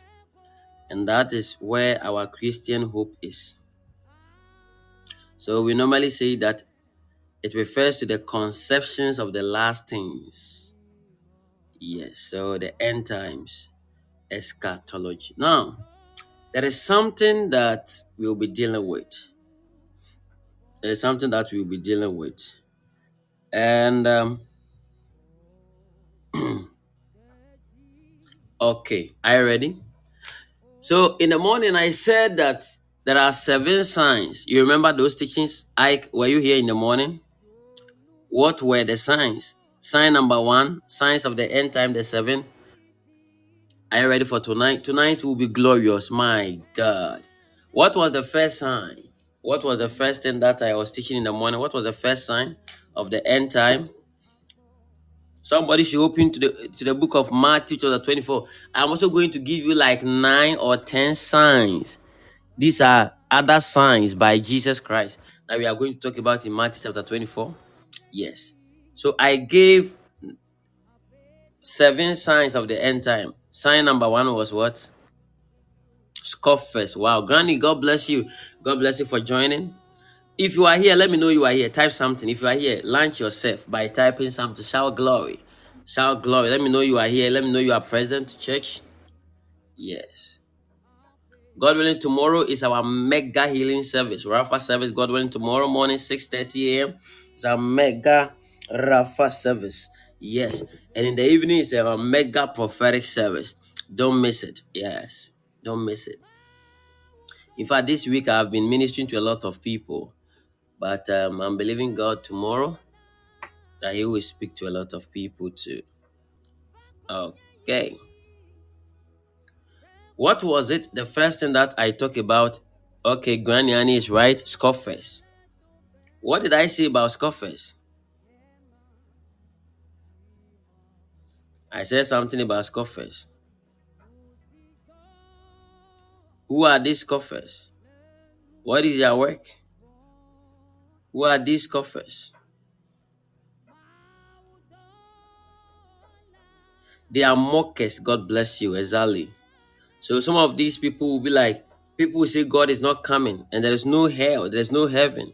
And that is where our Christian hope is. So we normally say that it refers to the conceptions of the last things. Yes, so the end times, eschatology. Now, there is something that we'll be dealing with. There is something that we'll be dealing with. And um, okay, are you ready? So in the morning, I said that there are seven signs. You remember those teachings? Ike, were you here in the morning? What were the signs? Sign number one, signs of the end time, the seven. Are you ready for tonight? Tonight will be glorious. My God. What was the first sign? What was the first thing that I was teaching in the morning? What was the first sign of the end time? Somebody should open to the to the book of Matthew chapter 24. I'm also going to give you like nine or ten signs. These are other signs by Jesus Christ that we are going to talk about in Matthew chapter 24. Yes. So I gave seven signs of the end time. Sign number one was what? Scoffers. Wow. Granny, God bless you. God bless you for joining. If you are here, let me know you are here. Type something. If you are here, launch yourself by typing something. Shout glory. Shout glory. Let me know you are here. Let me know you are present, church. Yes. God willing, tomorrow is our mega healing service. Rafa service, God willing, tomorrow morning, 6.30 a.m. It's our mega Rafa service. Yes. And in the evening, it's our mega prophetic service. Don't miss it. Yes. Don't miss it. In fact, this week I've been ministering to a lot of people. But um, I'm believing God tomorrow that He will speak to a lot of people too. Okay. What was it? The first thing that I talk about, okay, Granny Annie is right, scoffers. What did I say about scoffers? I said something about scoffers. Who are these coffers? What is their work? Who are these coffers? They are mockers. God bless you, exactly. So some of these people will be like, people will say God is not coming and there is no hell, there's no heaven.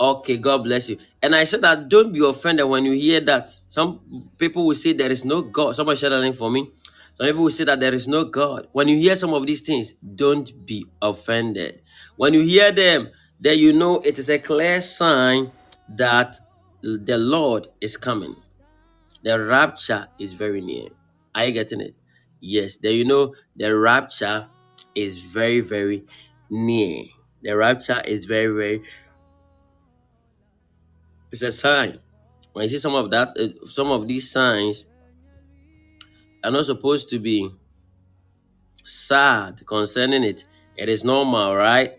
Okay, God bless you. And I said that don't be offended when you hear that. Some people will say there is no God. Somebody share that link for me. Some people will say that there is no God. When you hear some of these things, don't be offended. When you hear them, then you know it is a clear sign that the Lord is coming. The rapture is very near. Are you getting it? Yes. Then you know the rapture is very, very near. The rapture is very, very. It's a sign. When you see some of that, uh, some of these signs are not supposed to be sad concerning it. It is normal, right?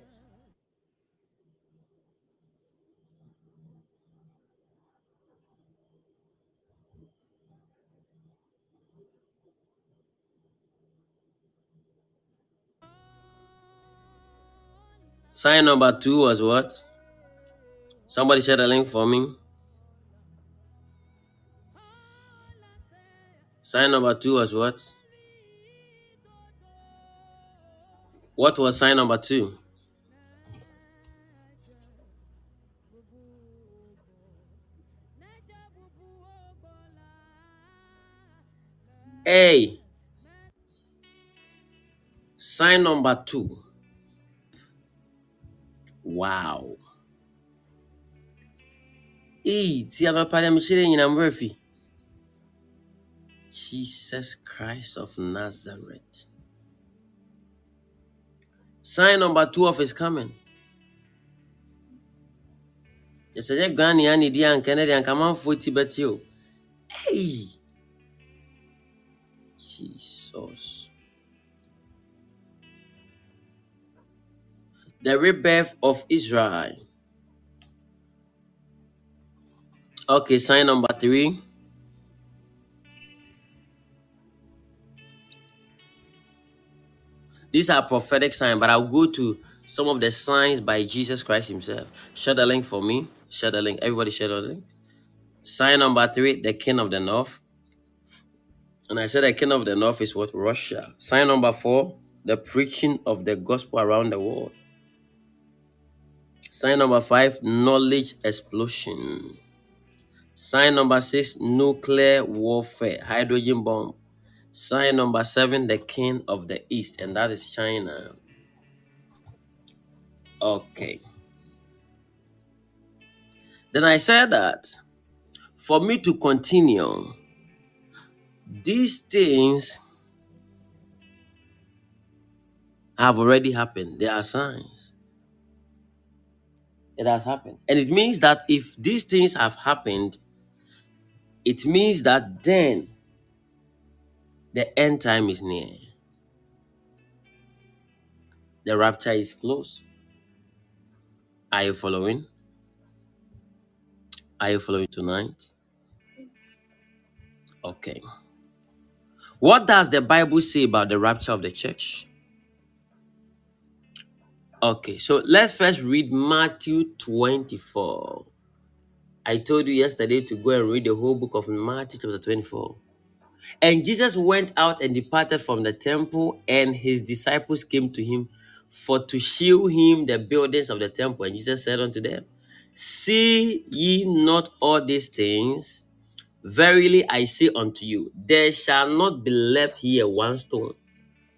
Sign number two was what? Somebody share the link for me. Sign number two was what? What was sign number two? Hey, sign number two. Wow. Ee, ti anɔpa dɛ mehyɛ Jesus Christ of Nazareth. Sign number two of his coming. Kyɛ sɛ nyɛ guan nea ne di anka ne de anka amanfoɔ ti bɛte o. Hey! Jesus. The rebirth of Israel. Okay, sign number three. These are prophetic signs, but I'll go to some of the signs by Jesus Christ Himself. Share the link for me. Share the link. Everybody share the link. Sign number three, the King of the North. And I said the king of the north is what? Russia. Sign number four, the preaching of the gospel around the world. Sign number five, knowledge explosion. Sign number six, nuclear warfare, hydrogen bomb. Sign number seven, the king of the east, and that is China. Okay. Then I said that for me to continue, these things have already happened. They are signs. It has happened. And it means that if these things have happened, it means that then the end time is near. The rapture is close. Are you following? Are you following tonight? Okay. What does the Bible say about the rapture of the church? Okay, so let's first read Matthew 24. I told you yesterday to go and read the whole book of Matthew chapter 24. And Jesus went out and departed from the temple, and his disciples came to him for to shew him the buildings of the temple. And Jesus said unto them, See ye not all these things? Verily I say unto you, there shall not be left here one stone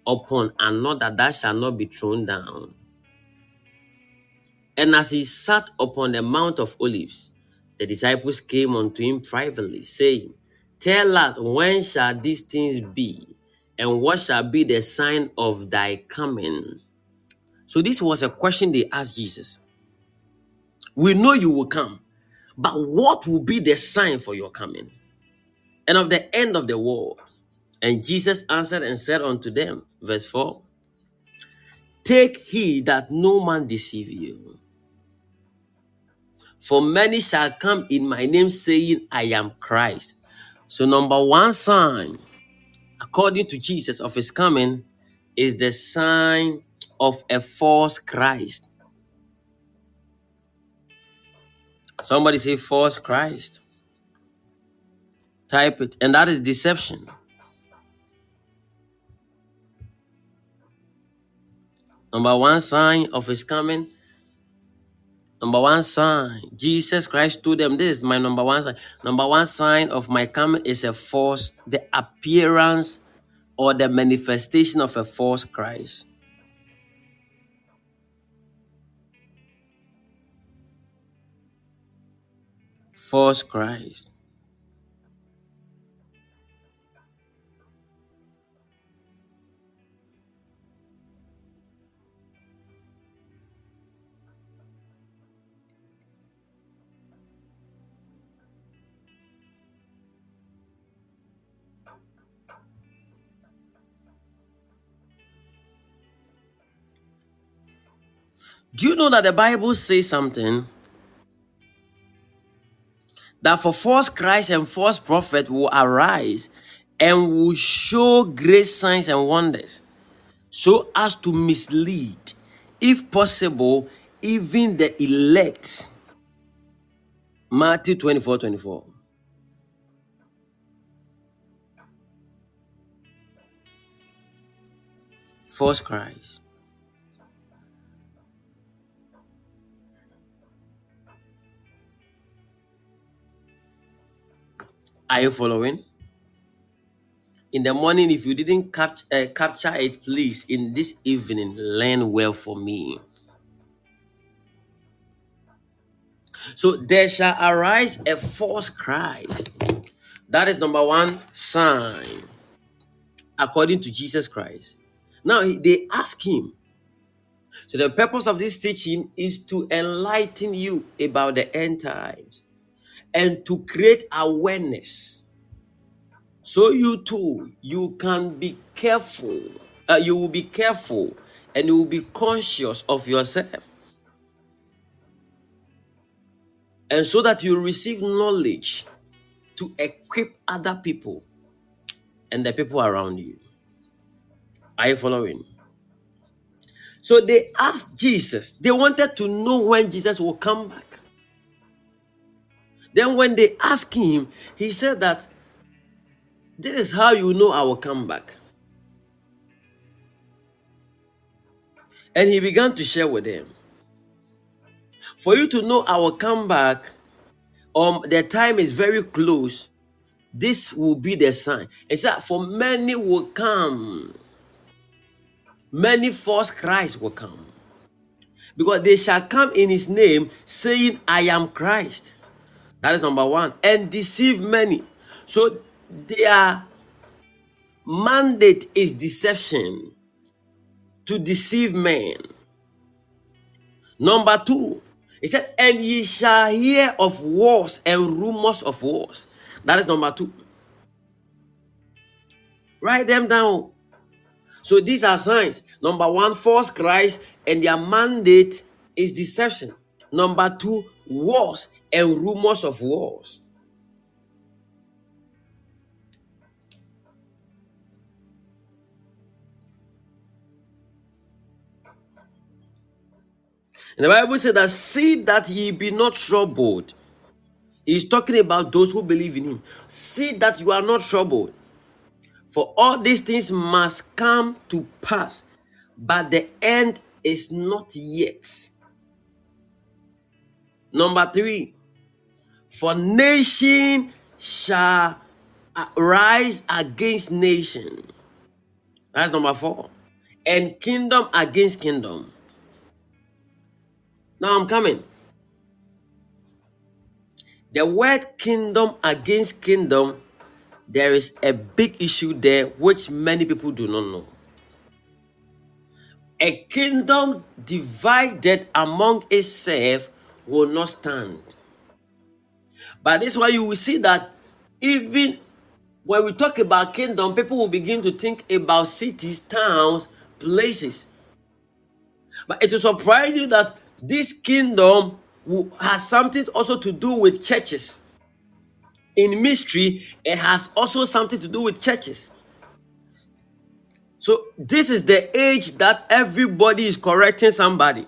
upon another that shall not be thrown down. And as he sat upon the Mount of Olives, the disciples came unto him privately, saying, Tell us when shall these things be, and what shall be the sign of thy coming? So this was a question they asked Jesus. We know you will come, but what will be the sign for your coming and of the end of the world? And Jesus answered and said unto them, verse 4 Take heed that no man deceive you. For many shall come in my name, saying, I am Christ. So, number one sign, according to Jesus, of his coming is the sign of a false Christ. Somebody say false Christ. Type it. And that is deception. Number one sign of his coming. Number one sign. Jesus Christ told them this is my number one sign. Number one sign of my coming is a false, the appearance or the manifestation of a false Christ. False Christ. Do you know that the Bible says something? That for false Christ and false prophet will arise and will show great signs and wonders so as to mislead, if possible, even the elect. Matthew 24 24. False Christ. Are you following? In the morning, if you didn't cap- uh, capture it, please, in this evening, learn well for me. So there shall arise a false Christ. That is number one sign, according to Jesus Christ. Now they ask him. So the purpose of this teaching is to enlighten you about the end times and to create awareness. So you too, you can be careful. Uh, you will be careful and you will be conscious of yourself. And so that you receive knowledge to equip other people and the people around you. Are you following? So they asked Jesus, they wanted to know when Jesus will come back. Then when they asked him, he said that This is how you know I will come back. And he began to share with them. For you to know I will come back, um, the time is very close. This will be the sign. It's that for many will come, many false Christ will come. Because they shall come in his name, saying, I am Christ. That is number one. And deceive many. So their mandate is deception to deceive men. Number two, he said, and ye shall hear of wars and rumors of wars. That is number two. Write them down. So these are signs. Number one, false Christ, and their mandate is deception. Number two, wars and rumors of wars. And the Bible said that see that ye be not troubled. He's talking about those who believe in him. See that you are not troubled. For all these things must come to pass, but the end is not yet. Number three, for nation shall rise against nation. That's number four. And kingdom against kingdom. Now I'm coming. The word kingdom against kingdom, there is a big issue there which many people do not know. A kingdom divided among itself will not stand. But this is why you will see that even when we talk about kingdom, people will begin to think about cities, towns, places. But it will surprise you that this kingdom has something also to do with churches. In mystery, it has also something to do with churches. So this is the age that everybody is correcting somebody.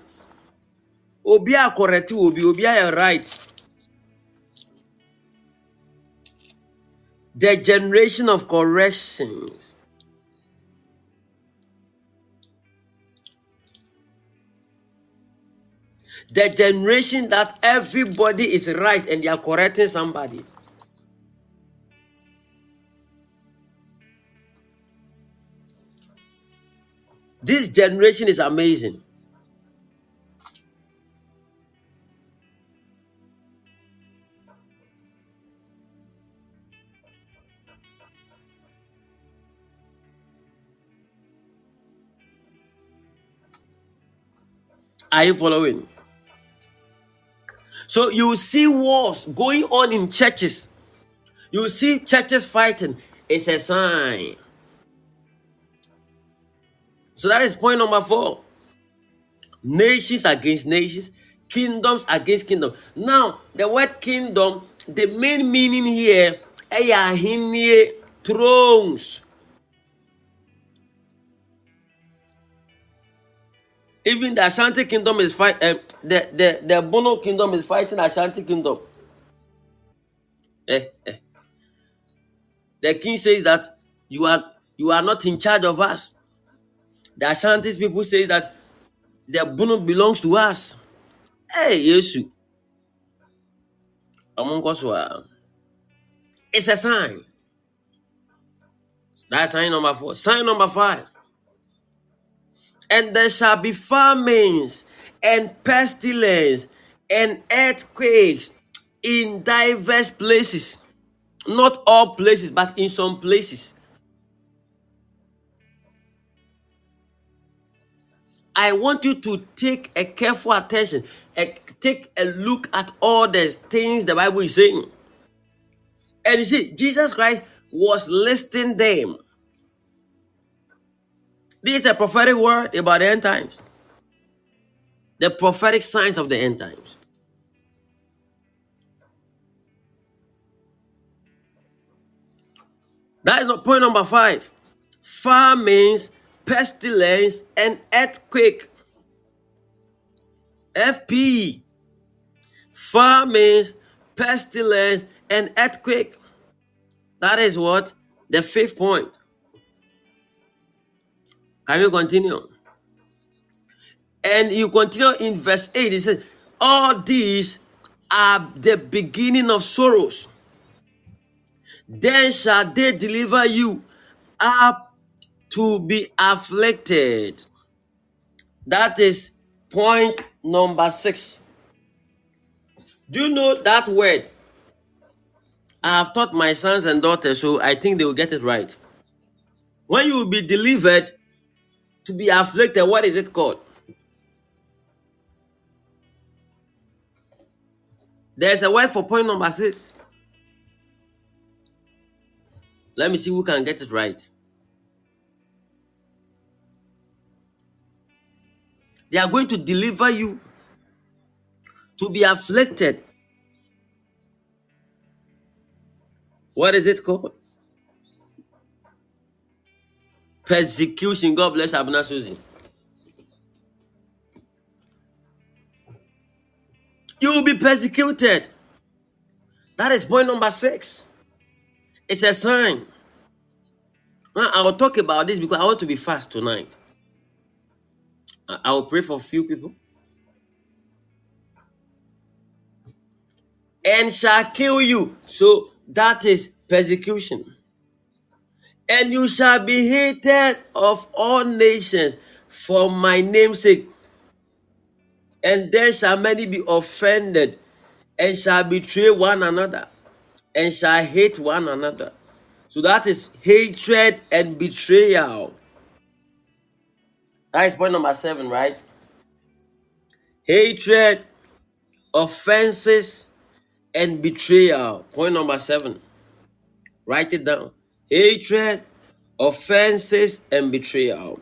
Obia correct obi, obia right. The generation of corrections. The generation that everybody is right and they are correcting somebody. This generation is amazing. Are you following? So you see wars going on in churches. You see churches fighting. It's a sign. So that is point number four. Nations against nations, kingdoms against kingdom. Now, the word kingdom, the main meaning here, thrones. Even the Ashanti kingdom is fight. Uh, the the the Bono kingdom is fighting Ashanti kingdom. Eh, eh. The king says that you are you are not in charge of us. The Ashanti people say that the Bono belongs to us. Hey, Yesu. It's a sign. That's sign number four. Sign number five and there shall be famines and pestilence and earthquakes in diverse places. Not all places, but in some places. I want you to take a careful attention, a, take a look at all the things the Bible is saying. And you see, Jesus Christ was listing them. This is a prophetic word about the end times. The prophetic signs of the end times. That is not point number five. Famines, pestilence, and earthquake. FP. Famines, pestilence, and earthquake. That is what? The fifth point. Can we continue? And you continue in verse 8. It says, All these are the beginning of sorrows. Then shall they deliver you up to be afflicted. That is point number six. Do you know that word? I have taught my sons and daughters, so I think they will get it right. When you will be delivered to be afflicted, what is it called? There's a word for point number six. Let me see who can get it right. They are going to deliver you to be afflicted. What is it called? Persecution. God bless Abna Susie. You will be persecuted. That is point number six. It's a sign. Now, I will talk about this because I want to be fast tonight. I I will pray for a few people. And shall kill you. So that is persecution. And you shall be hated of all nations for my name's sake. And then shall many be offended, and shall betray one another, and shall hate one another. So that is hatred and betrayal. That is point number seven, right? Hatred, offenses, and betrayal. Point number seven. Write it down. Hatred, offenses, and betrayal.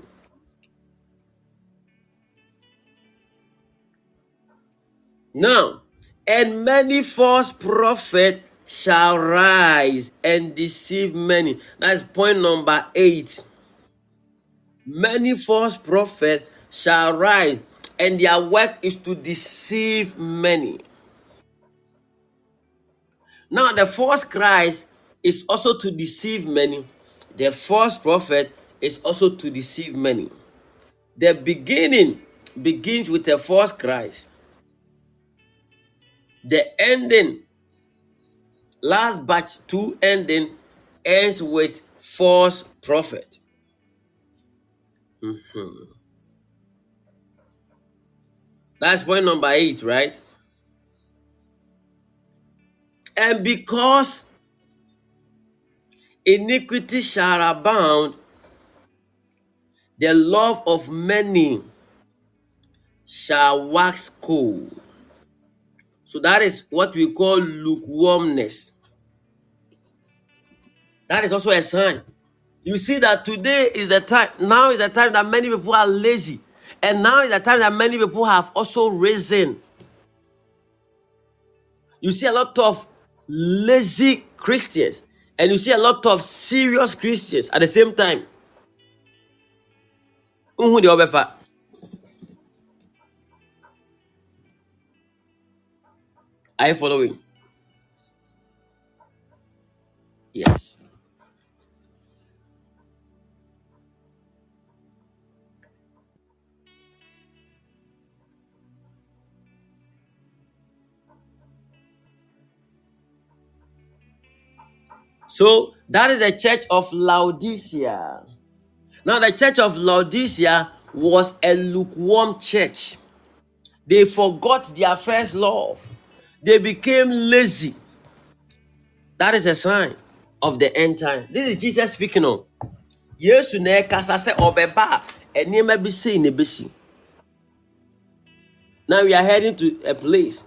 Now, and many false prophets shall rise and deceive many. That's point number eight. Many false prophets shall rise, and their work is to deceive many. Now, the false Christ is also to deceive many. The false prophet is also to deceive many. The beginning begins with a false Christ. The ending, last batch two ending, ends with false prophet. Mhm. That's point number eight, right? And because iniquity shall abound, the love of many shall wax cold. So that is what we call lukewarmness. That is also a sign. You see that today is the time, now is the time that many people are lazy. And now is the time that many people have also risen. You see a lot of lazy Christians and you see a lot of serious Christians at the same time. Who the obefa? Are you following? Yes. So that is the church of Laodicea. Now, the church of Laodicea was a lukewarm church. They forgot their first love. They became lazy. That is a sign of the end time. This is Jesus speaking on. Yesu bi. Now we are heading to a place,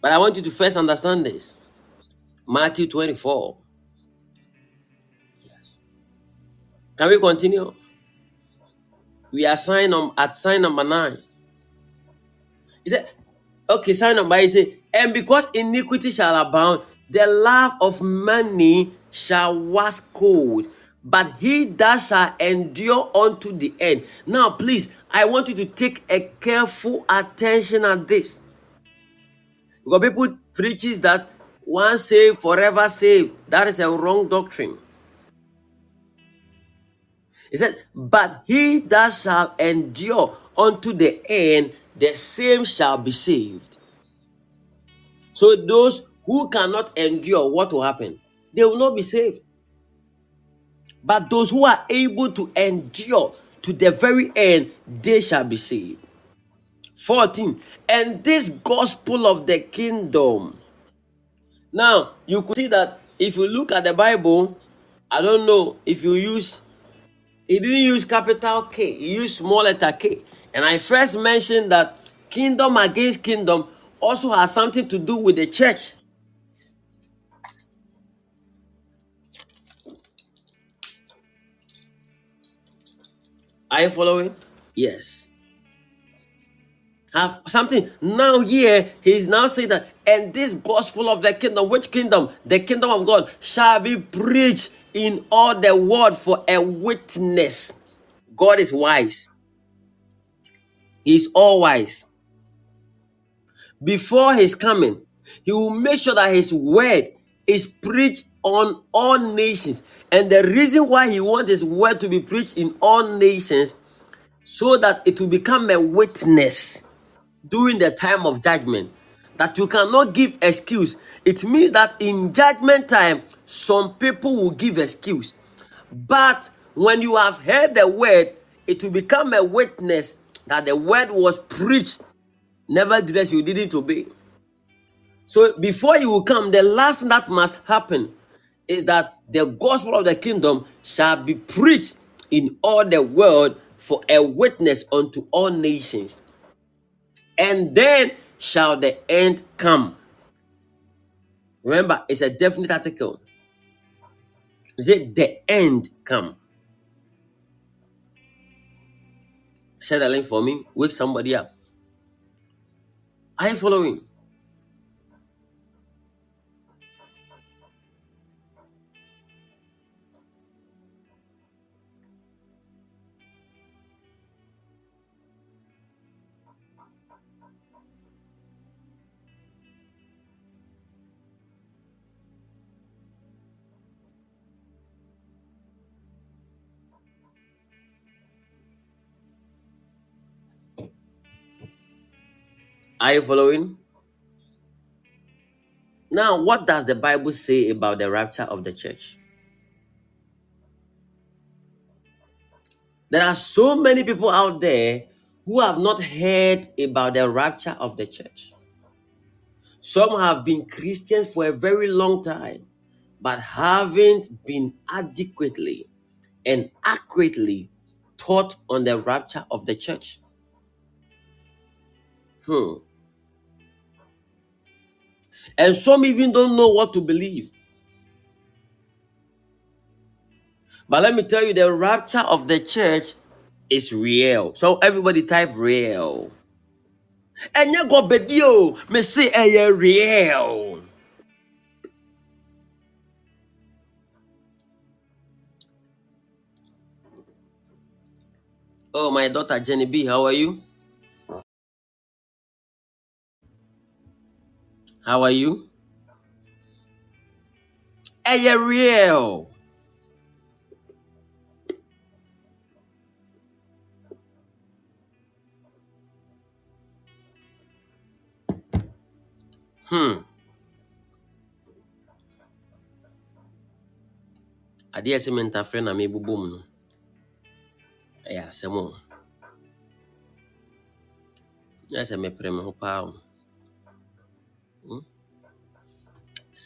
but I want you to first understand this. Matthew 24. Can we continue? We are sign on, at sign number nine. He said, okay, sign number eight. He said, and because iniquity shall abound, the love of money shall wax cold, but he that shall endure unto the end. Now, please, I want you to take a careful attention at this. Because people preaches that once saved, forever saved. That is a wrong doctrine. He said, But he that shall endure unto the end, the same shall be saved. So those who cannot endure, what will happen? They will not be saved. But those who are able to endure to the very end, they shall be saved. 14. And this gospel of the kingdom. Now, you could see that if you look at the Bible, I don't know if you use, he didn't use capital K, he used small letter K. And I first mentioned that kingdom against kingdom also has something to do with the church. Are you following? Yes. Have something now here, he's now saying that, and this gospel of the kingdom, which kingdom? The kingdom of God shall be preached in all the world for a witness. God is wise, He's all wise. Before His coming, He will make sure that His word is preached on all nations. And the reason why He wants His word to be preached in all nations, so that it will become a witness during the time of judgment that you cannot give excuse it means that in judgment time some people will give excuse but when you have heard the word it will become a witness that the word was preached nevertheless you didn't obey so before you will come the last thing that must happen is that the gospel of the kingdom shall be preached in all the world for a witness unto all nations and then shall the end come. Remember, it's a definite article. It the end come? Share the link for me. Wake somebody up. Are you following? Are you following? Now, what does the Bible say about the rapture of the church? There are so many people out there who have not heard about the rapture of the church. Some have been Christians for a very long time, but haven't been adequately and accurately taught on the rapture of the church. Hmm. And some even don't know what to believe. But let me tell you, the rapture of the church is real. So everybody type real. And you go video, me say eh, real. Oh, my daughter Jenny B, how are you? How are you? Hey, real. Hmm. Adeɛ sɛ mentafrɛ na mebobɔ mu no ɛyɛ asɛm o nyɛ sɛ mepere me ho o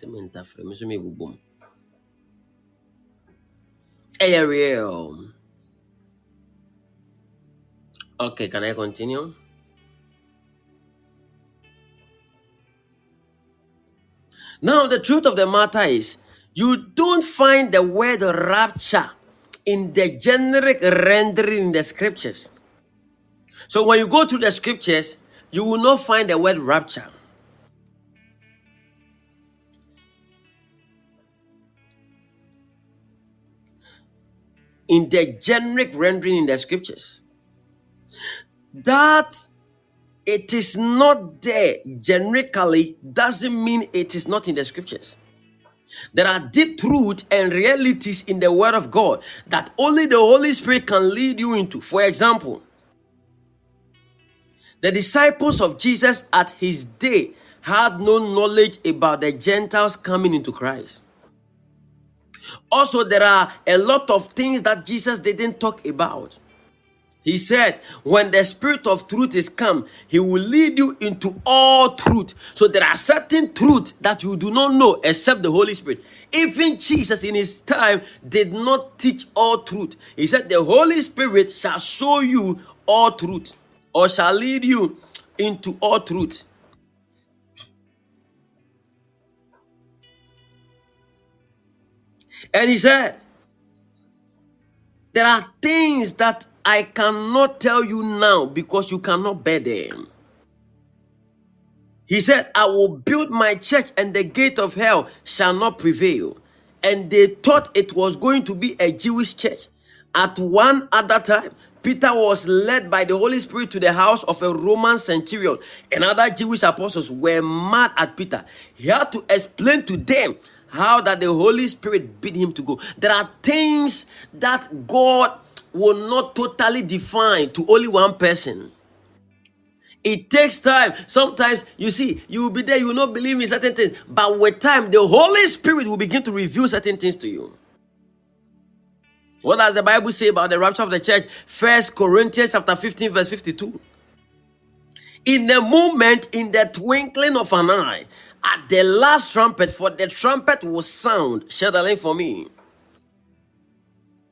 mentafrɛ me nso ɛyɛ real okay can I continue? Now the truth of the matter is you don't find the word rapture in the generic rendering in the scriptures. So when you go to the scriptures you will not find the word rapture in the generic rendering in the scriptures. That it is not there generically doesn't mean it is not in the scriptures. There are deep truths and realities in the Word of God that only the Holy Spirit can lead you into. For example, the disciples of Jesus at his day had no knowledge about the Gentiles coming into Christ. Also, there are a lot of things that Jesus didn't talk about. He said, When the Spirit of truth is come, He will lead you into all truth. So there are certain truths that you do not know except the Holy Spirit. Even Jesus in his time did not teach all truth. He said, The Holy Spirit shall show you all truth or shall lead you into all truth. And he said, There are things that I cannot tell you now because you cannot bear them. He said, I will build my church and the gate of hell shall not prevail. And they thought it was going to be a Jewish church. At one other time, Peter was led by the Holy Spirit to the house of a Roman centurion, and other Jewish apostles were mad at Peter. He had to explain to them how that the Holy Spirit bid him to go. There are things that God will not totally define to only one person. It takes time. Sometimes you see, you will be there, you will not believe in certain things, but with time, the Holy Spirit will begin to reveal certain things to you. What does the Bible say about the rapture of the church? First Corinthians chapter 15, verse 52. In the moment, in the twinkling of an eye, at the last trumpet, for the trumpet will sound. Share the link for me.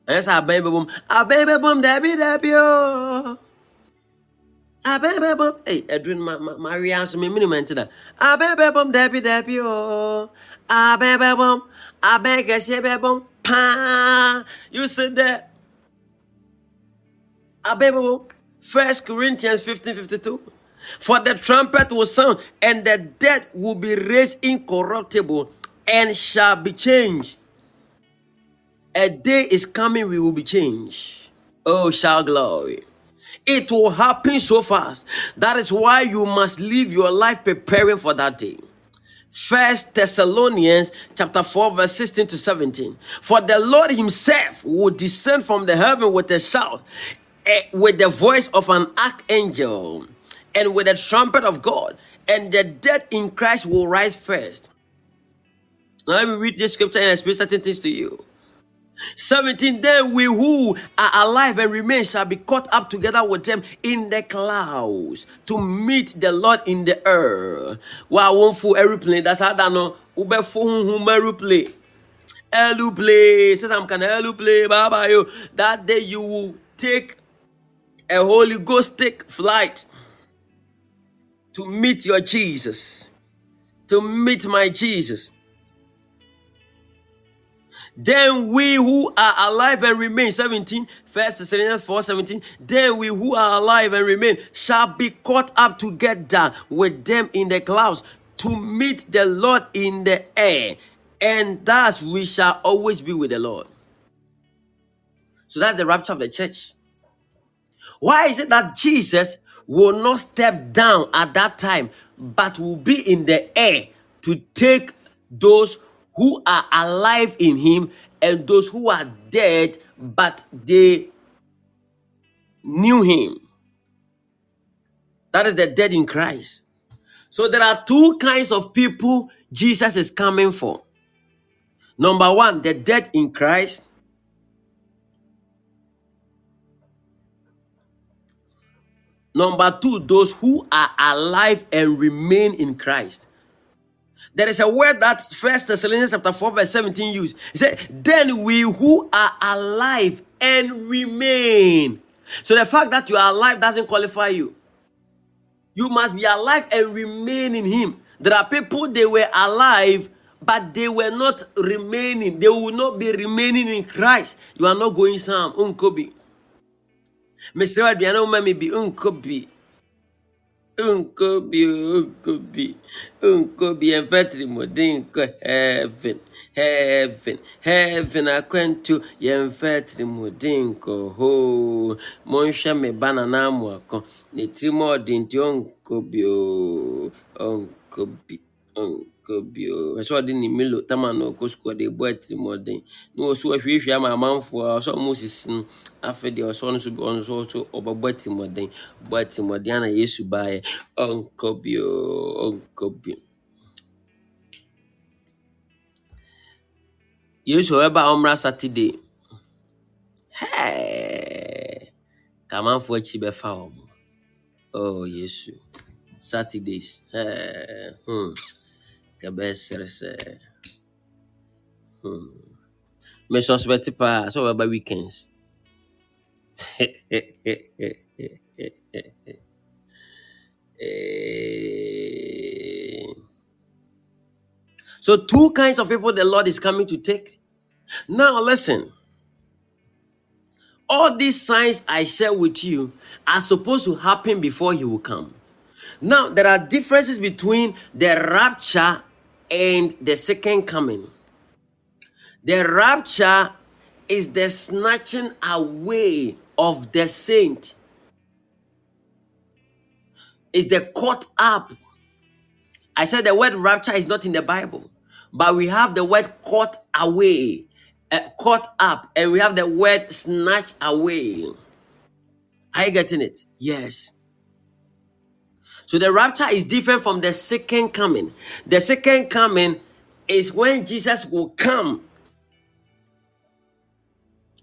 Yes, a baby boom. A baby boom, Debbie, Debbie. oh. A baby boom. Hey, Edwin, my, my, Maria, answer me, minimum to that. A baby boom, Debbie, Debbie. oh. A baby boom. A beg a baby boom. Oh. Pa. You said that. A baby boom. First Corinthians 15 52. For the trumpet will sound, and the dead will be raised incorruptible and shall be changed. A day is coming, we will be changed. Oh, shall glory. It will happen so fast. That is why you must live your life preparing for that day. First Thessalonians chapter 4 verse 16 to 17. For the Lord himself will descend from the heaven with a shout, eh, with the voice of an archangel, and with the trumpet of God, and the dead in Christ will rise first. Now let me read this scripture and explain certain things to you. 17 Then we who are alive and remain shall be caught up together with them in the clouds to meet the Lord in the air. One full aeroplane. That's how I know. Ube full aeroplane. Aeroplane. Says I'm of aeroplane. Bye bye. yo. That day you will take a Holy Ghost take flight to meet your Jesus. To meet my Jesus. Then we who are alive and remain, 17, First Thessalonians 4 17, then we who are alive and remain shall be caught up together with them in the clouds to meet the Lord in the air, and thus we shall always be with the Lord. So that's the rapture of the church. Why is it that Jesus will not step down at that time, but will be in the air to take those who are alive in him and those who are dead, but they knew him? That is the dead in Christ. So there are two kinds of people Jesus is coming for. Number one, the dead in Christ. Number two, those who are alive and remain in Christ. There is a word that First Thessalonians chapter 4, verse 17 used. He said, Then we who are alive and remain. So the fact that you are alive doesn't qualify you. You must be alive and remain in Him. There are people they were alive, but they were not remaining. They will not be remaining in Christ. You are not going some unkobi. Mr. Aduane wo ma me bi nkɔ bi. Nkɔ bi nkɔ bi. Nkɔ bi ɛmfa tirimɔden nkɔ heaven. Heaven, heaven akwantu yɛmfa tirimɔden nkɔ hoo. Monhwɛ me ba nana amoako. Ne tirim a nti ɔnkɔ bi oo. Ɔnkɔ bi. Nkɔbio ɛsɛ ɔde ne milo tama na ɔkɔ sukuu ɔde bɔ atirimɔden na ɔso ahwiehwie ama amanfoɔ a ɔsɛ ɔmo sisi no afei deɛ ɔsɛ ɔno nso ɔno nso so ɔbɛbɔ atirimɔden bɔ atirimɔden ana yesu baeɛ ɔnkɔbio ɔnkɔbio yesu ɔbɛba a ɔmmra saturday. Hɛɛ ka amanfoɔ akyi bɛfa wɔn oh yesu saturdays. Hɛɛ hmm. Ka ɛbɛyɛ sɛ hmm. mesuspect paa sɛ ɔbɛba weekends so two kinds of people the lord is coming to take now listen all these signs i share with you are supposed to happen before he will come now there are differences between the rapture and the second coming the rapture is the snatching away of the saint is the caught up I said the word rapture is not in the Bible, but we have the word caught away, uh, caught up, and we have the word snatch away. Are you getting it? Yes. So the rapture is different from the second coming. The second coming is when Jesus will come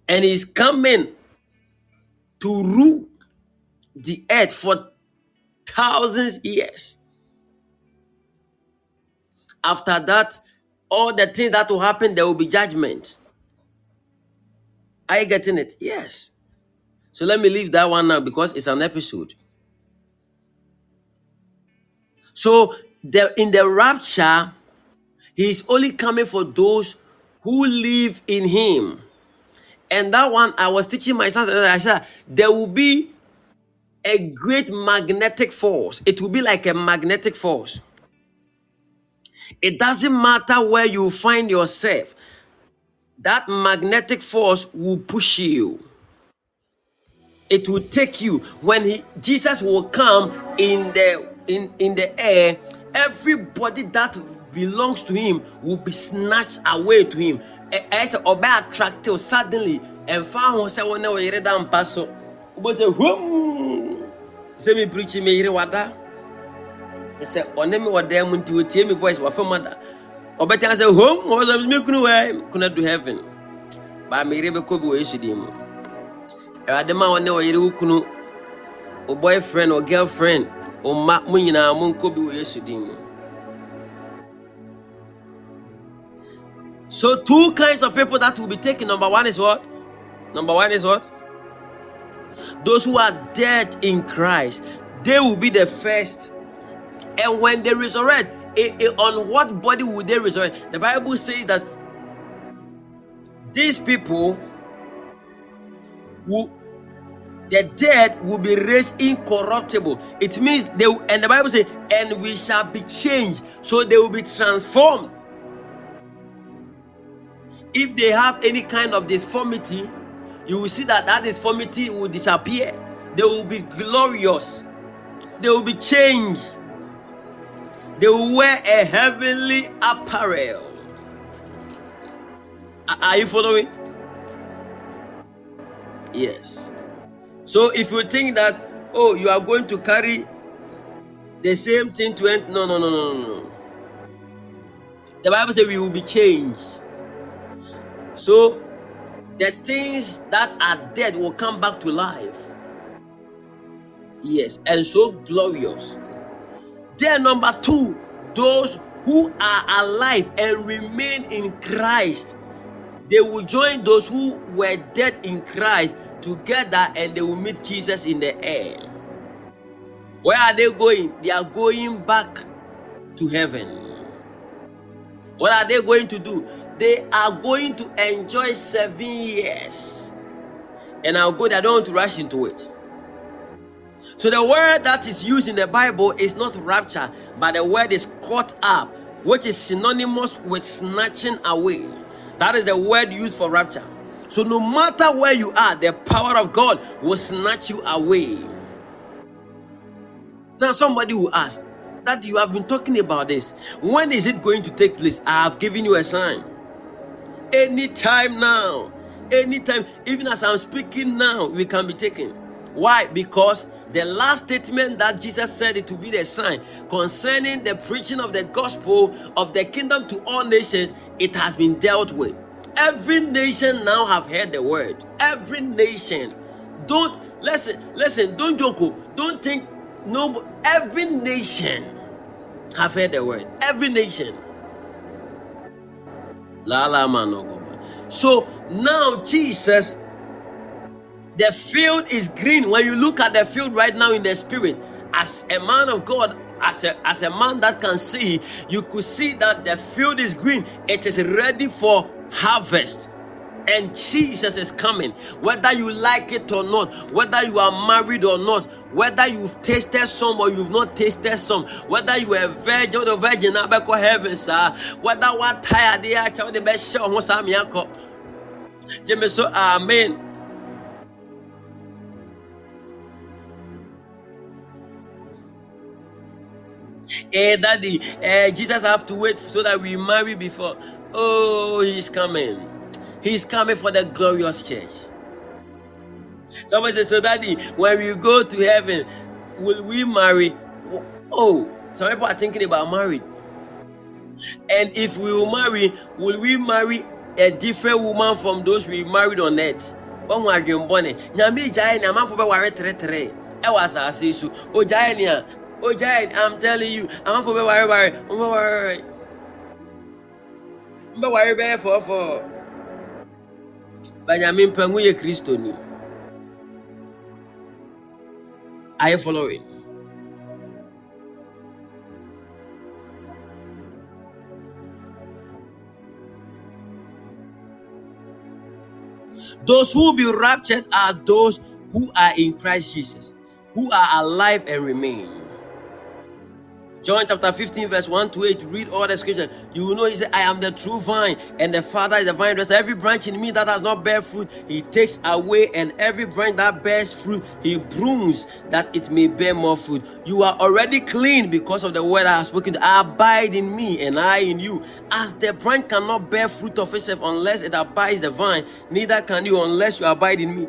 and he's coming to rule the earth for thousands years. After that, all the things that will happen, there will be judgment. Are you getting it? Yes. So let me leave that one now because it's an episode. So the in the rapture, he is only coming for those who live in him. And that one, I was teaching my sons, I said, there will be a great magnetic force. It will be like a magnetic force. It doesn't matter where you find yourself, that magnetic force will push you. It will take you when he, Jesus will come in the in, in the air, everybody that belongs to him will be snatched away to him. As a be attractive oh, suddenly and found when they were down paso. Was a whom semi preaching me wada. They said, On me what them to tear me voice was for mother. Better I say, Home was a making way, could do heaven. By me, Rebecca, we should him. I demand one know you kunu or boyfriend or girlfriend mo nyinaa bi wɔ yesu din mu. So two kinds of people that will be taken. Number one is what? Number one is what? Those who are dead in christ they will be the first. And when they resurrect eh, eh, on what body will they resurrect? The bible says that these people will the dead will be raised incorruptible. It means they will, and the Bible says, and we shall be changed. So they will be transformed. If they have any kind of disformity, you will see that that disformity will disappear. They will be glorious. They will be changed. They will wear a heavenly apparel. Are you following? Yes. So if you think that, oh, you are going to carry the same thing to end, no, no, no, no, no. The Bible says we will be changed. So the things that are dead will come back to life. Yes, and so glorious. Then, number two, those who are alive and remain in Christ, they will join those who were dead in Christ together and they will meet Jesus in the air. Where are they going? They are going back to heaven. What are they going to do? They are going to enjoy seven years. And I'll go there, I don't want to rush into it. So the word that is used in the Bible is not rapture, but the word is caught up, which is synonymous with snatching away. That is the word used for rapture. So no matter where you are, the power of God will snatch you away. Now, somebody will ask, that you have been talking about this. When is it going to take place? I have given you a sign. Anytime now, anytime, even as I'm speaking now, we can be taken. Why? Because the last statement that Jesus said it to be the sign concerning the preaching of the gospel of the kingdom to all nations, it has been dealt with. Every nation now have heard the word. Every nation. Don't listen, listen, don't joke. Oh. Don't think no every nation have heard the word. Every nation. La la So now Jesus, the field is green. When you look at the field right now in the spirit, as a man of God, as a as a man that can see, you could see that the field is green. It is ready for harvest and Jesus is coming. Whether you like it or not, whether you are married or not, whether you've tasted some or you've not tasted some, whether you are a virgin or virgin, heaven, sir. Whether what tired they are, the best show, what's up, Jacob. Jimmy, so amen. Eh, daddy, eh, Jesus have to wait so that we marry before. Oh, he's coming. He's coming for the glorious church. Somebody says, So, Daddy, when we go to heaven, will we marry? Oh, some people are thinking about marriage. And if we will marry, will we marry a different woman from those we married on earth? ɔho adwembɔne nyame gyae ne amanfo bɛware teretere ɛwɔ asase so ogyae ne a ogyae i'm telling you amanfo bɛwareware mbɛwareware mbɛware bɛyɛ fɔɔfɔɔ Benjamin Pengu ye Kristoni. Are you following? Those who will be raptured are those who are in Christ Jesus, who are alive and remain. John chapter 15, verse 1 to 8, read all the scripture. You will know he said, I am the true vine, and the Father is the vine dresser. Every branch in me that does not bear fruit, he takes away, and every branch that bears fruit, he prunes that it may bear more fruit. You are already clean because of the word I have spoken. Abide in me, and I in you. As the branch cannot bear fruit of itself unless it abides the vine, neither can you unless you abide in me.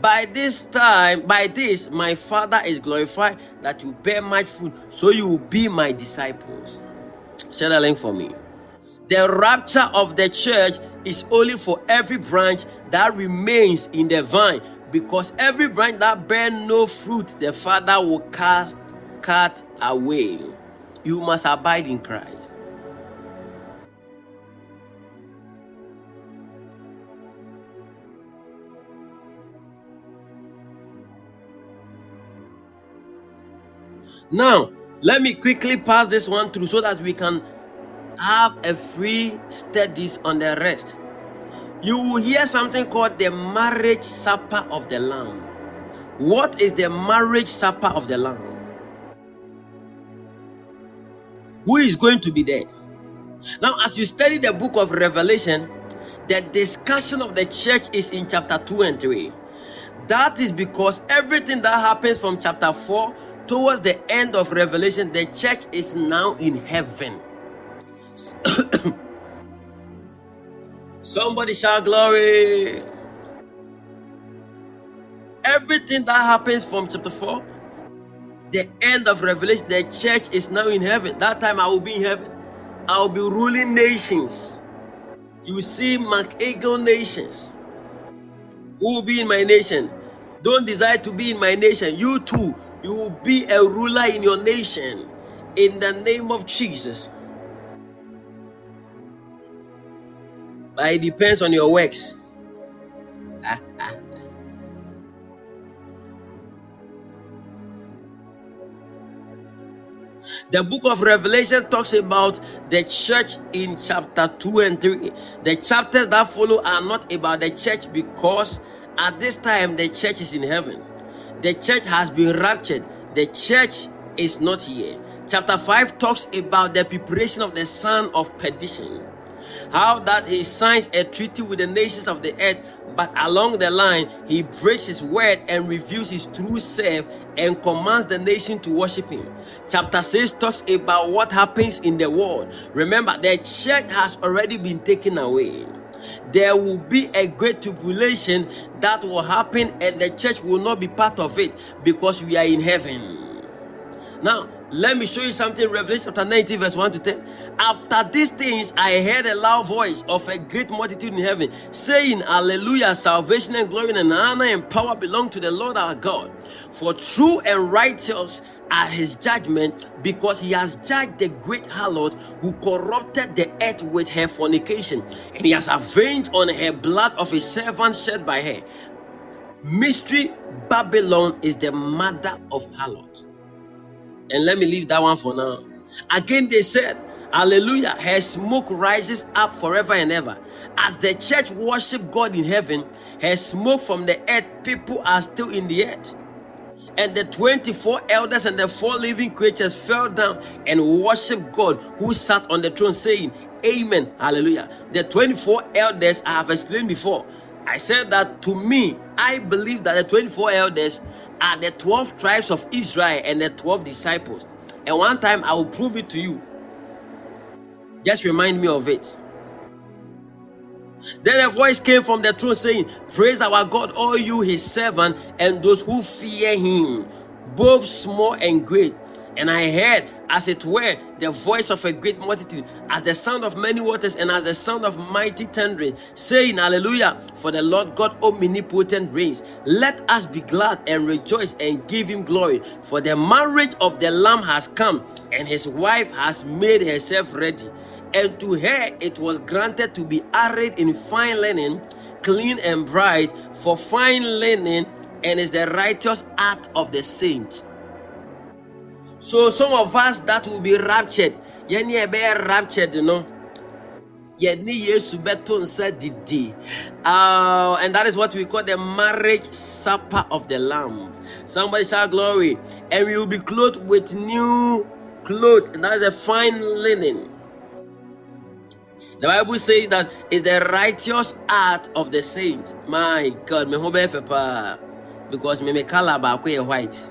By this time, by this, my Father is glorified that you bear much fruit, so you will be my disciples. Share the link for me. The rapture of the church is only for every branch that remains in the vine, because every branch that bear no fruit, the Father will cast cut away. You must abide in Christ. Now, let me quickly pass this one through so that we can have a free studies on the rest. You will hear something called the marriage supper of the Lamb. What is the marriage supper of the Lamb? Who is going to be there? Now, as you study the book of Revelation, the discussion of the church is in chapter 2 and 3. That is because everything that happens from chapter 4 towards the end of Revelation, the church is now in heaven. Somebody shout glory. Everything that happens from chapter 4, the end of Revelation, the church is now in heaven. That time I will be in heaven. I will be ruling nations. You see, McEagle nations. Who will be in my nation? Don't desire to be in my nation. You too you will be a ruler in your nation in the name of Jesus. But it depends on your works. The book of Revelation talks about the church in chapter 2 and 3. The chapters that follow are not about the church because at this time the church is in heaven. The church has been raptured. The church is not here. Chapter 5 talks about the preparation of the son of perdition. How that he signs a treaty with the nations of the earth, but along the line he breaks his word and reveals his true self and commands the nation to worship him. Chapter 6 talks about what happens in the world. Remember, the church has already been taken away. There will be a great tribulation that will happen, and the church will not be part of it because we are in heaven. Now, let me show you something. Revelation chapter 19, verse 1 to 10. After these things, I heard a loud voice of a great multitude in heaven saying, Alleluia, salvation and glory and honor and power belong to the Lord our God. For true and righteous are his judgment, because he has judged the great harlot who corrupted the earth with her fornication, and he has avenged on her blood of his servant shed by her. Mystery Babylon is the mother of harlot. And let me leave that one for now. Again, they said, Hallelujah, her smoke rises up forever and ever. As the church worship God in heaven, her smoke from the earth, people are still in the earth. And the 24 elders and the four living creatures fell down and worshiped God who sat on the throne, saying, Amen. Hallelujah. The 24 elders I have explained before. I said that to me, I believe that the 24 elders are the 12 tribes of Israel and the 12 disciples. And one time I will prove it to you. Just remind me of it. Then a voice came from the throne saying, Praise our God, all you his servant, and those who fear him, both small and great. And I heard, as it were, the voice of a great multitude, as the sound of many waters, and as the sound of mighty thundering, saying, Hallelujah, for the Lord God omnipotent reigns. Let us be glad and rejoice and give him glory, for the marriage of the Lamb has come, and his wife has made herself ready. And to her it was granted to be arrayed in fine linen, clean and bright, for fine linen, and is the righteous act of the saints. So some of us that will be raptured, yɛne ɛbɛyɛ raptured you no. Yɛne Yesu bɛto nsa didi. And that is what we call the marriage supper of the Lamb. Somebody shout glory. And we will be clothed with new clothes, and that is a fine linen. The Bible says that it's the righteous art of the saints. My God, me hope because me me color white.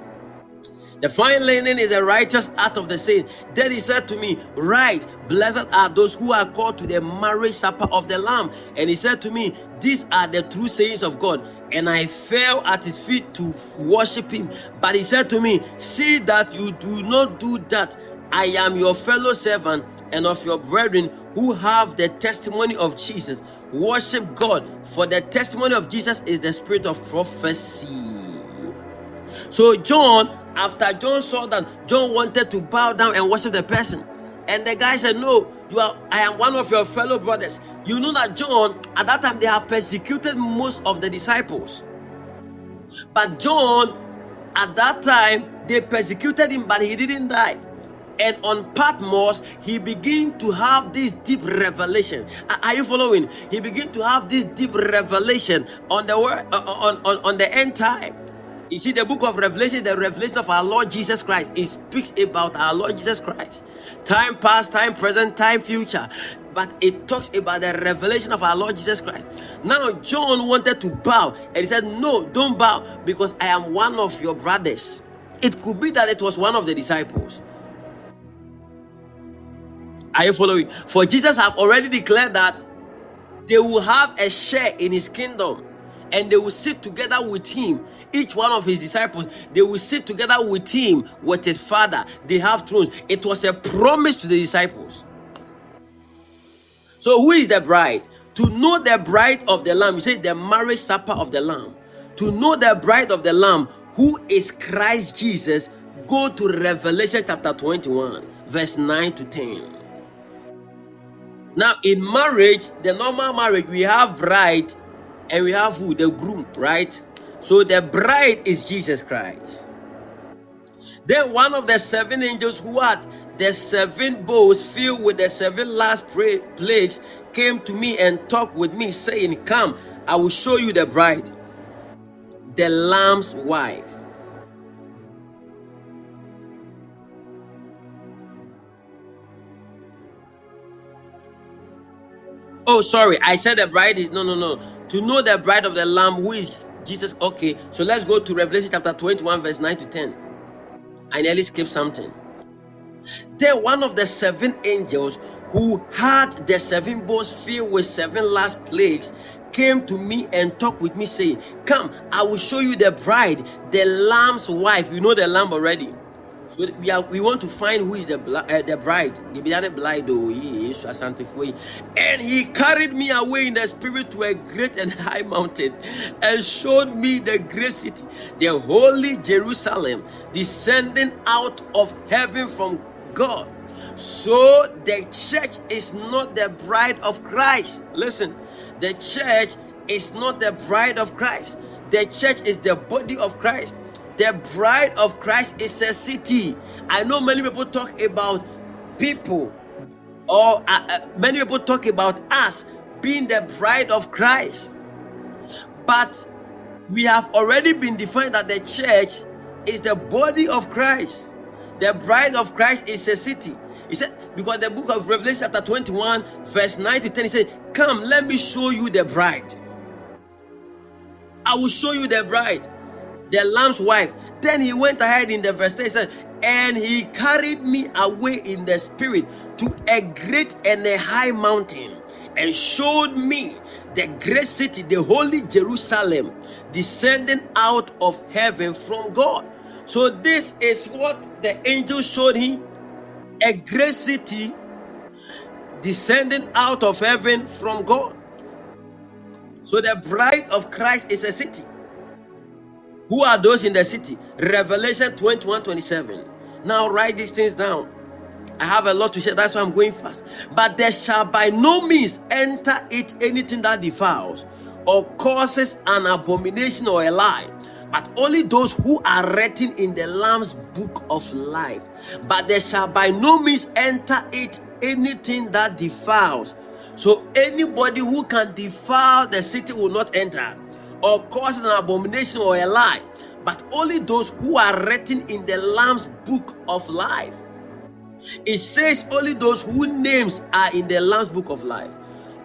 The fine linen is the righteous act of the saint. Then he said to me, Right, blessed are those who are called to the marriage supper of the Lamb. And he said to me, These are the true sayings of God. And I fell at his feet to worship him. But he said to me, See that you do not do that. I am your fellow servant and of your brethren who have the testimony of Jesus. Worship God, for the testimony of Jesus is the spirit of prophecy. So, John after John saw that, John wanted to bow down and worship the person. And the guy said, No, you are I am one of your fellow brothers. You know that John, at that time, they have persecuted most of the disciples. But John, at that time, they persecuted him, but he didn't die. And on Patmos, he began to have this deep revelation. Are you following? He began to have this deep revelation on the word uh, uh, on, on, on the end time. You see, the book of Revelation, the revelation of our Lord Jesus Christ, it speaks about our Lord Jesus Christ. Time past, time present, time future. But it talks about the revelation of our Lord Jesus Christ. Now, John wanted to bow, and he said, No, don't bow, because I am one of your brothers. It could be that it was one of the disciples. Are you following? For Jesus have already declared that they will have a share in his kingdom and they will sit together with him each one of his disciples, they will sit together with him, with his father. They have thrones. It was a promise to the disciples. So, who is the bride? To know the bride of the Lamb, you say the marriage supper of the Lamb. To know the bride of the Lamb, who is Christ Jesus, go to Revelation chapter 21, verse 9 to 10. Now, in marriage, the normal marriage, we have bride and we have who? The groom, right? So the bride is Jesus Christ. Then one of the seven angels who had the seven bowls filled with the seven last pra- plagues came to me and talked with me, saying, Come, I will show you the bride, the Lamb's wife. Oh, sorry, I said the bride is no, no, no. To know the bride of the Lamb, who is Jesus. Okay, so let's go to Revelation chapter 21, verse 9 to 10. I nearly skipped something. Then one of the seven angels who had the seven bowls filled with seven last plagues came to me and talked with me, saying, Come, I will show you the bride, the lamb's wife. You know the lamb already. So we are we want to find who is the uh, the bride. The bride, oh, yes, and he carried me away in the spirit to a great and high mountain, and showed me the great city, the holy Jerusalem, descending out of heaven from God. So the church is not the bride of Christ. Listen, the church is not the bride of Christ. The church is the body of Christ. The bride of Christ is a city. I know many people talk about people, or uh, uh, many people talk about us being the bride of Christ. But we have already been defined that the church is the body of Christ. The bride of Christ is a city. He said, because the book of Revelation, chapter 21, verse 9 to 10, he said, Come, let me show you the bride. I will show you the bride the lamb's wife. Then he went ahead in the verse 10 said, and he carried me away in the spirit to a great and a high mountain and showed me the great city, the holy Jerusalem, descending out of heaven from God. So, this is what the angel showed him a great city descending out of heaven from God. So, the bride of Christ is a city. Who are those in the city? Revelation 21 27. Now write these things down. I have a lot to share, that's why I'm going fast. But there shall by no means enter it anything that defiles or causes an abomination or a lie, but only those who are written in the Lamb's book of life. But there shall by no means enter it anything that defiles. So anybody who can defile the city will not enter or causes an abomination or a lie, but only those who are written in the Lamb's book of life. It says only those whose names are in the Lamb's book of life.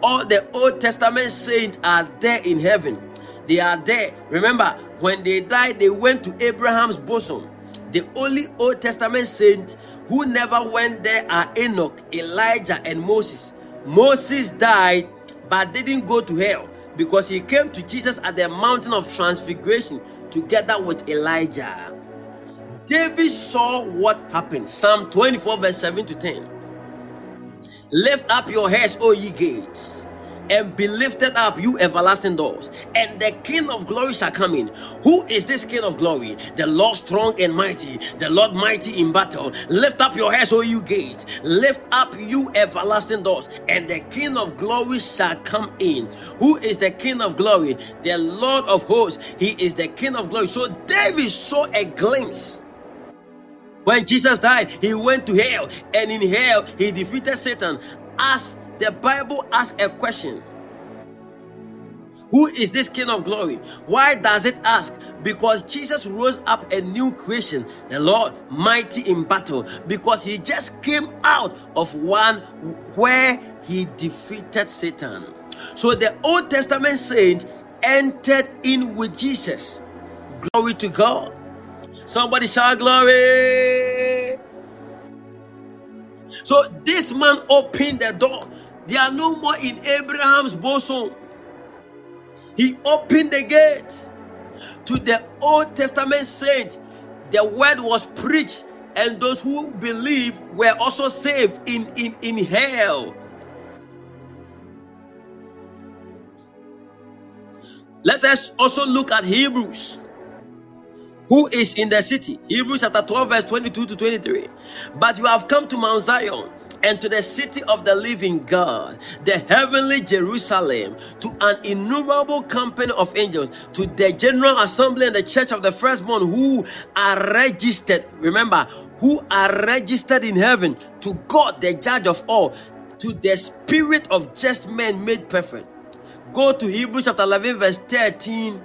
All the Old Testament saints are there in heaven. They are there. Remember, when they died, they went to Abraham's bosom. The only Old Testament saint who never went there are Enoch, Elijah, and Moses. Moses died but didn't go to hell because he came to Jesus at the mountain of transfiguration together with Elijah. David saw what happened. Psalm 24, verse 7 to 10. Lift up your heads, O ye gates and be lifted up, you everlasting doors, and the King of glory shall come in. Who is this King of glory? The Lord strong and mighty, the Lord mighty in battle. Lift up your heads, O you gates, lift up, you everlasting doors, and the King of glory shall come in. Who is the King of glory? The Lord of hosts, he is the King of glory. So David saw a glimpse. When Jesus died, he went to hell, and in hell, he defeated Satan as the Bible asks a question Who is this King of glory? Why does it ask? Because Jesus rose up a new creation, the Lord mighty in battle, because he just came out of one where he defeated Satan. So the Old Testament saint entered in with Jesus. Glory to God. Somebody shout glory. So this man opened the door they are no more in Abraham's bosom. He opened the gate to the Old Testament saint. The word was preached, and those who believe were also saved in, in, in hell. Let us also look at Hebrews. Who is in the city? Hebrews chapter 12, verse 22 to 23. But you have come to Mount Zion and to the city of the living God, the heavenly Jerusalem, to an innumerable company of angels, to the general assembly and the church of the firstborn who are registered. Remember, who are registered in heaven, to God, the judge of all, to the spirit of just men made perfect. Go to Hebrews chapter 11, verse 13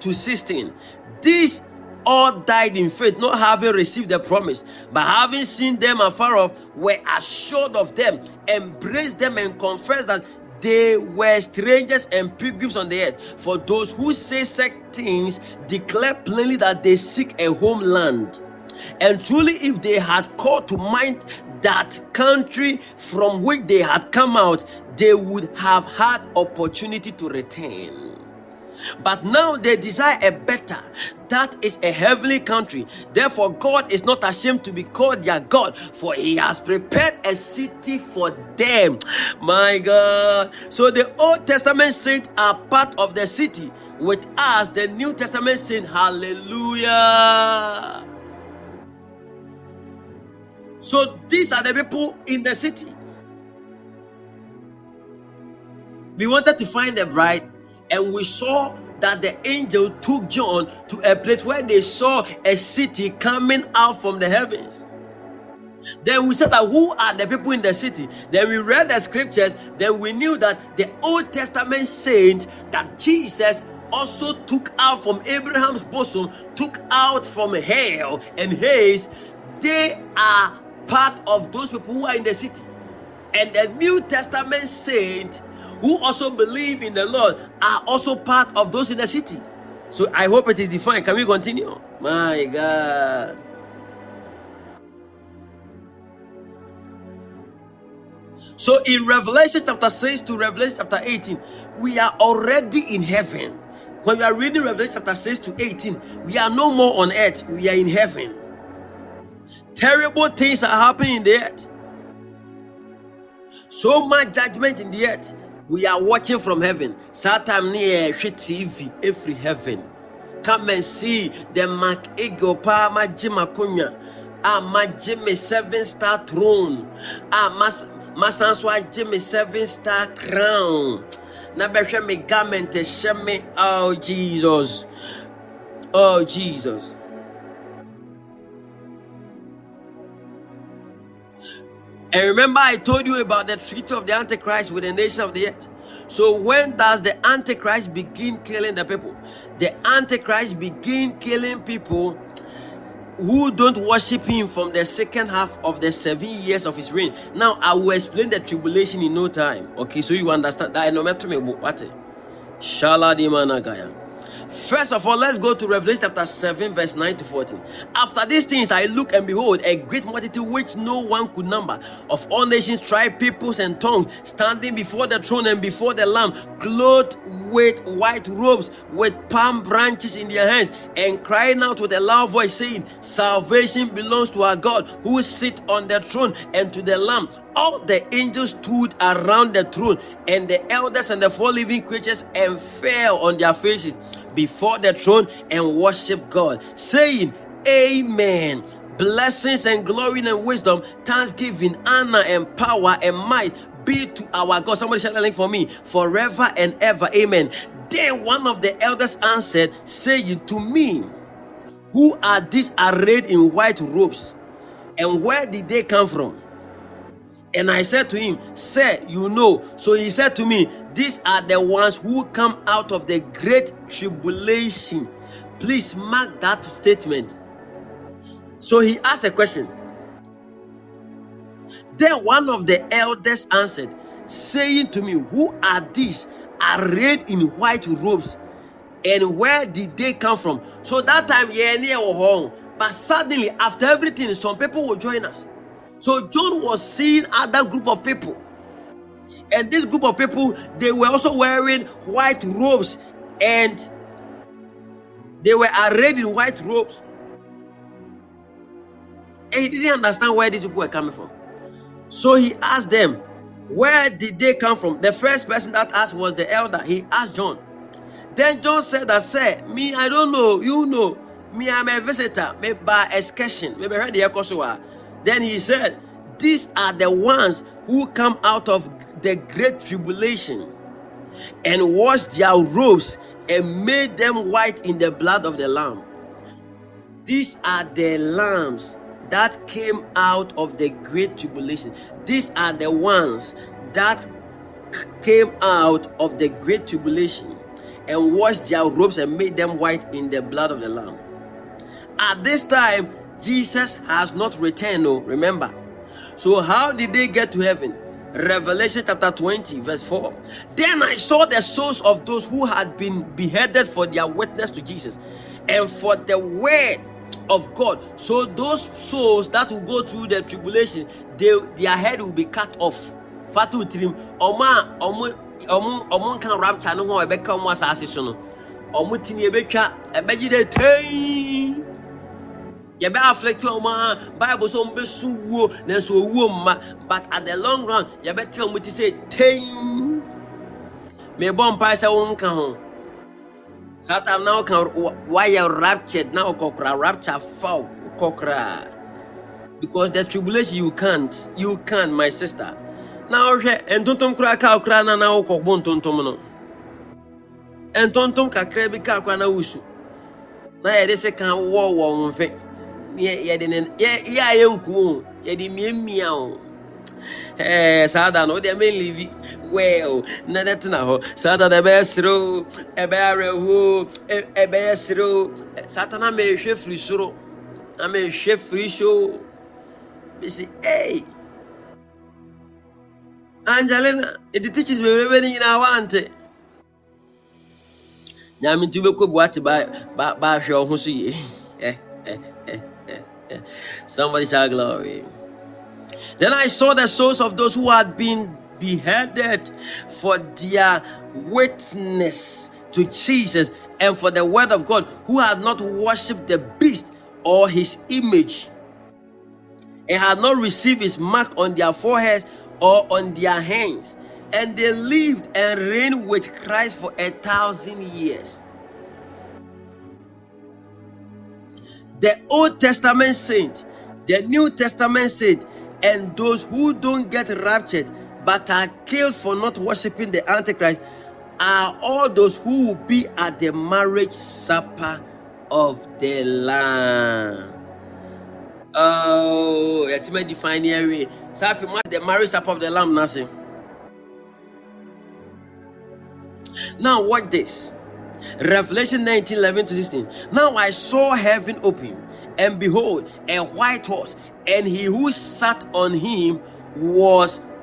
to 16. These all died in faith, not having received the promise, but having seen them afar off, were assured of them, embraced them, and confessed that they were strangers and pilgrims on the earth. For those who say such things declare plainly that they seek a homeland. And truly, if they had called to mind that country from which they had come out, they would have had opportunity to return. But now they desire a better, that is a heavenly country. Therefore, God is not ashamed to be called their God, for He has prepared a city for them. My God. So the Old Testament saints are part of the city. With us, the New Testament saint, Hallelujah. So these are the people in the city. We wanted to find a bride and we saw that the angel took John to a place where they saw a city coming out from the heavens. Then we said that who are the people in the city? Then we read the scriptures. Then we knew that the Old Testament saint that Jesus also took out from Abraham's bosom, took out from hell and Hades. They are part of those people who are in the city. And the New Testament saint who also believe in the Lord are also part of those in the city. So I hope it is defined. Can we continue? My God. So in Revelation chapter 6 to Revelation chapter 18, we are already in heaven. When we are reading Revelation chapter 6 to 18, we are no more on earth, we are in heaven. Terrible things are happening in the earth. So much judgment in the earth we are watching from heaven. Satan near tv every heaven. Come and see the mark eagle pa magye makonya a magye me seven star throne. A mas masan so agye seven star crown. Na bɛhwɛ me garment ɛhyɛ me. Oh jesus. Oh jesus And remember, I told you about the treaty of the Antichrist with the nation of the earth. So when does the Antichrist begin killing the people? The Antichrist begin killing people who don't worship him from the second half of the seven years of his reign. Now I will explain the tribulation in no time. Okay, so you understand that what Shala di managaya. First of all, let's go to Revelation chapter 7, verse 9 to 14. After these things, I look and behold a great multitude which no one could number of all nations, tribes, peoples, and tongues standing before the throne and before the Lamb, clothed with white robes, with palm branches in their hands, and crying out with a loud voice, saying, Salvation belongs to our God who sits on the throne and to the Lamb all the angels stood around the throne, and the elders and the four living creatures and fell on their faces before the throne and worship God, saying, Amen. Blessings and glory and wisdom, thanksgiving, honor and power and might be to our God. Somebody share the link for me forever and ever. Amen. Then one of the elders answered, saying to me, Who are these arrayed in white robes? And where did they come from? And I said to him, Sir, you know. So he said to me, These are the ones who come out of the great tribulation. Please mark that statement. So he asked a question. Then one of the elders answered, saying to me, Who are these arrayed in white robes? And where did they come from? So that time, yeah, near home. But suddenly, after everything, some people will join us. So John was seeing other group of people. And this group of people, they were also wearing white robes and they were arrayed in white robes. And he didn't understand where these people were coming from. So he asked them, Where did they come from? The first person that asked was the elder. He asked John. Then John said that, Sir, me, I don't know. You know. Me, I'm a visitor. Maybe by excursion. Maybe I heard the then he said, these are the ones who come out of the great tribulation and washed their robes and made them white in the blood of the Lamb. These are the lambs that came out of the great tribulation. These are the ones that came out of the great tribulation and washed their robes and made them white in the blood of the Lamb. At this time, Jesus has not returned, no, remember. So, how did they get to heaven? Revelation chapter 20, verse 4. Then I saw the souls of those who had been beheaded for their witness to Jesus and for the word of God. So, those souls that will go through the tribulation, they, their head will be cut off. Fatu trim, Oma. Omu tini ebetwa, ebeji de tay yɛbɛ afflict wɔn a bible sɛ wɔn bɛ su wuo nanso owuo mma but at the long run yɛbɛ tell wɔn ti sɛ tein mebɔ mpae sɛ wɔn nka ho saa time na wɔka wayɛ raptured na ɔkɔkora rapture foul ɔkɔkora because the tribulation you can't you can't my sister. Na ɔhwɛ ntontom koraa kaa koraa na na ɔkɔbɔ ntontom no. Ntontom kakra bi kaa koraa na wusu na yɛde sɛ kan wɔ wɔn mfe yɛde ne yɛ a yɛnku o. Yɛde miamia o. Ɛɛ saa da no mɛnlivi well na dɛ tena da no ɛbɛyɛ serew ɛbɛyɛ na mehwɛ firi soro. Na mehwɛ firi so. Bɛsi ei angelina ɛde teachers bebrebe no nyinaa wante. Nyame nti wobɛkɔ boate baahwɛ wo ho so yie eh, eh. Somebody shout glory. Then I saw the souls of those who had been beheaded for their witness to Jesus and for the word of God, who had not worshipped the beast or his image, and had not received his mark on their foreheads or on their hands. And they lived and reigned with Christ for a thousand years. The Old Testament saint, the New Testament saint, and those who don't get raptured but are killed for not worshiping the Antichrist are all those who will be at the marriage supper of the Lamb. Oh, yɛtí ma define area. Sáfi mu the marriage supper of the Lamb nasi. Now watch this. Revelation 19 11 to 16. Now I saw heaven open, and behold, a white horse, and he who sat on him was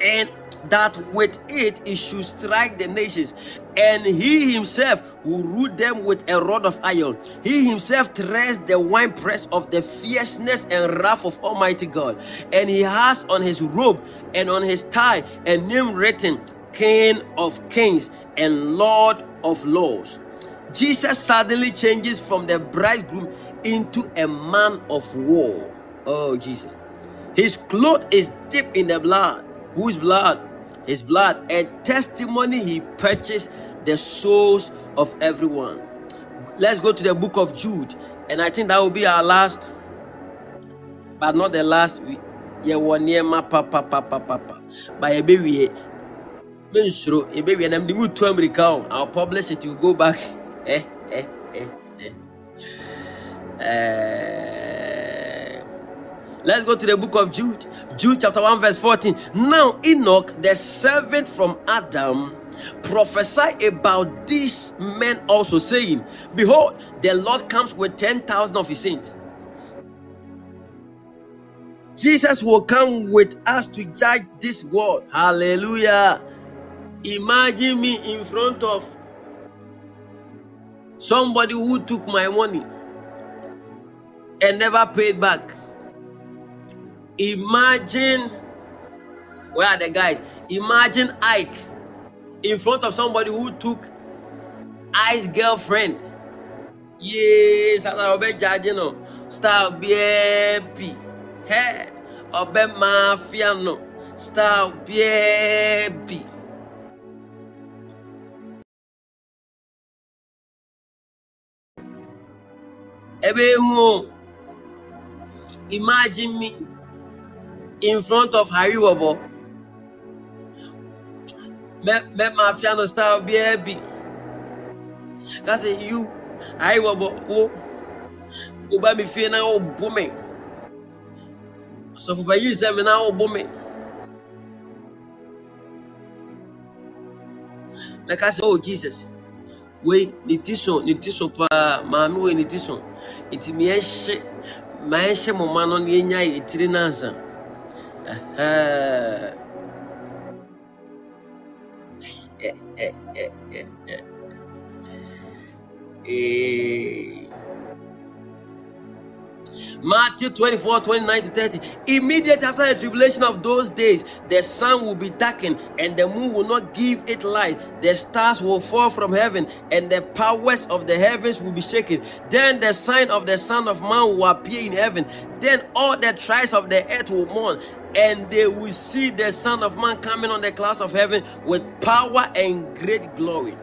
and that with it he should strike the nations, and he himself will root them with a rod of iron. He himself treads the winepress of the fierceness and wrath of Almighty God, and he has on his robe and on his thigh a name written King of Kings and Lord of Lords. Jesus suddenly changes from the bridegroom into a man of war. Oh, Jesus. His cloth is dipped in the blood. Whose blood? His blood. A testimony he purchased the souls of everyone. Let's go to the book of Jude. And I think that will be our last, but not the last. Yeah, one year, ma papa papa papa. By a baby, mensuro a baby, and I'm the mood to America. I'll publish it. You go back. Eh, eh, eh, eh. Uh, let's go to the book of Jude. Jude chapter 1, verse 14. Now, Enoch, the servant from Adam, prophesy about these men also, saying, Behold, the Lord comes with 10,000 of his saints. Jesus will come with us to judge this world. Hallelujah. Imagine me in front of somebody who took my money and never paid back. Imagine, where are the guys? Imagine Ike in front of somebody who took Ice girlfriend. Yes, as I obey judge no. Star baby. Hey, obey mafia no. Star baby. Ebe. Imagine me in front of Harry Wobo. Me me mafia no star baby. That's it, you. Harry Wobo. Wo. Oba mi fie na obo me. So for you say me na obo me. Like I say, oh Jesus. wei ne ti so ne ti so paa maame wei ne ti so nti meɛhyɛ maɛhyɛ mo ma no na yɛnya yɛ tiri nansa Matthew 24, 29 to 30. Immediately after the tribulation of those days, the sun will be darkened, and the moon will not give it light. The stars will fall from heaven, and the powers of the heavens will be shaken. Then the sign of the Son of Man will appear in heaven. Then all the tribes of the earth will mourn, and they will see the Son of Man coming on the clouds of heaven with power and great glory.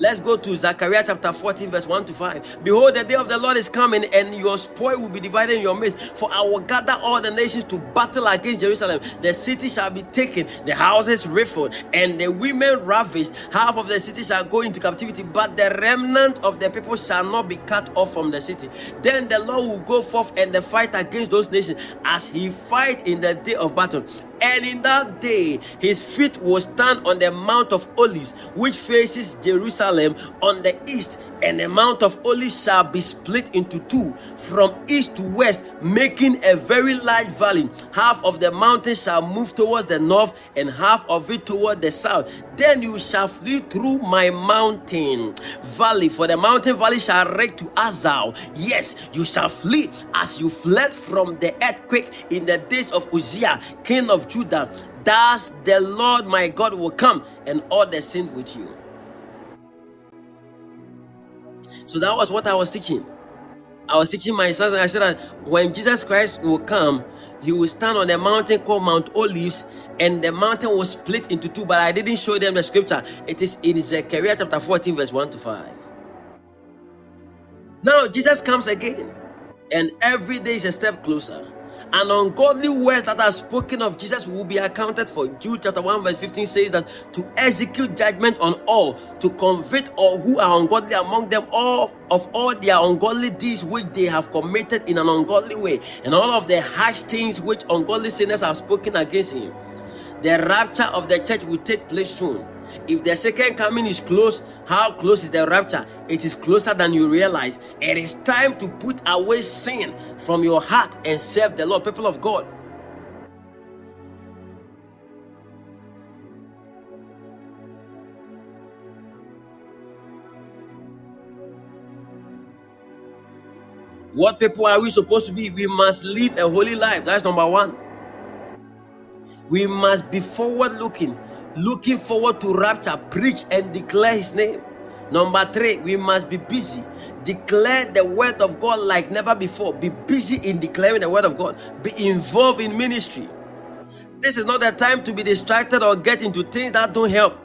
Let's go to Zechariah chapter 14, verse 1 to 5. Behold, the day of the Lord is coming, and your spoil will be divided in your midst. For I will gather all the nations to battle against Jerusalem. The city shall be taken, the houses rifled, and the women ravished. Half of the city shall go into captivity, but the remnant of the people shall not be cut off from the city. Then the Lord will go forth and the fight against those nations as he fight in the day of battle. And in that day, his feet will stand on the Mount of Olives, which faces Jerusalem on the east. And the Mount of Olives shall be split into two from east to west, making a very large valley. Half of the mountain shall move towards the north, and half of it toward the south. Then you shall flee through my mountain valley, for the mountain valley shall reach to Azal. Yes, you shall flee as you fled from the earthquake in the days of Uzziah, king of Judah. Thus the Lord my God will come, and all the sins with you. So that was what I was teaching. I was teaching my sons, and I said that when Jesus Christ will come, he will stand on a mountain called Mount Olives, and the mountain will split into two. But I didn't show them the scripture. It is in Zechariah chapter 14, verse 1 to 5. Now Jesus comes again, and every day is a step closer. An ungodly words that are spoken of Jesus will be accounted for. Jude chapter 1, verse 15 says that to execute judgment on all, to convict all who are ungodly among them, all of all their ungodly deeds which they have committed in an ungodly way, and all of the harsh things which ungodly sinners have spoken against him. The rapture of the church will take place soon. If the second coming is close, how close is the rapture? It is closer than you realize. It is time to put away sin from your heart and serve the Lord, people of God. What people are we supposed to be? We must live a holy life. That's number one. We must be forward looking, looking forward to rapture, preach and declare his name. Number three, we must be busy. Declare the word of God like never before. Be busy in declaring the word of God. Be involved in ministry. This is not the time to be distracted or get into things that don't help.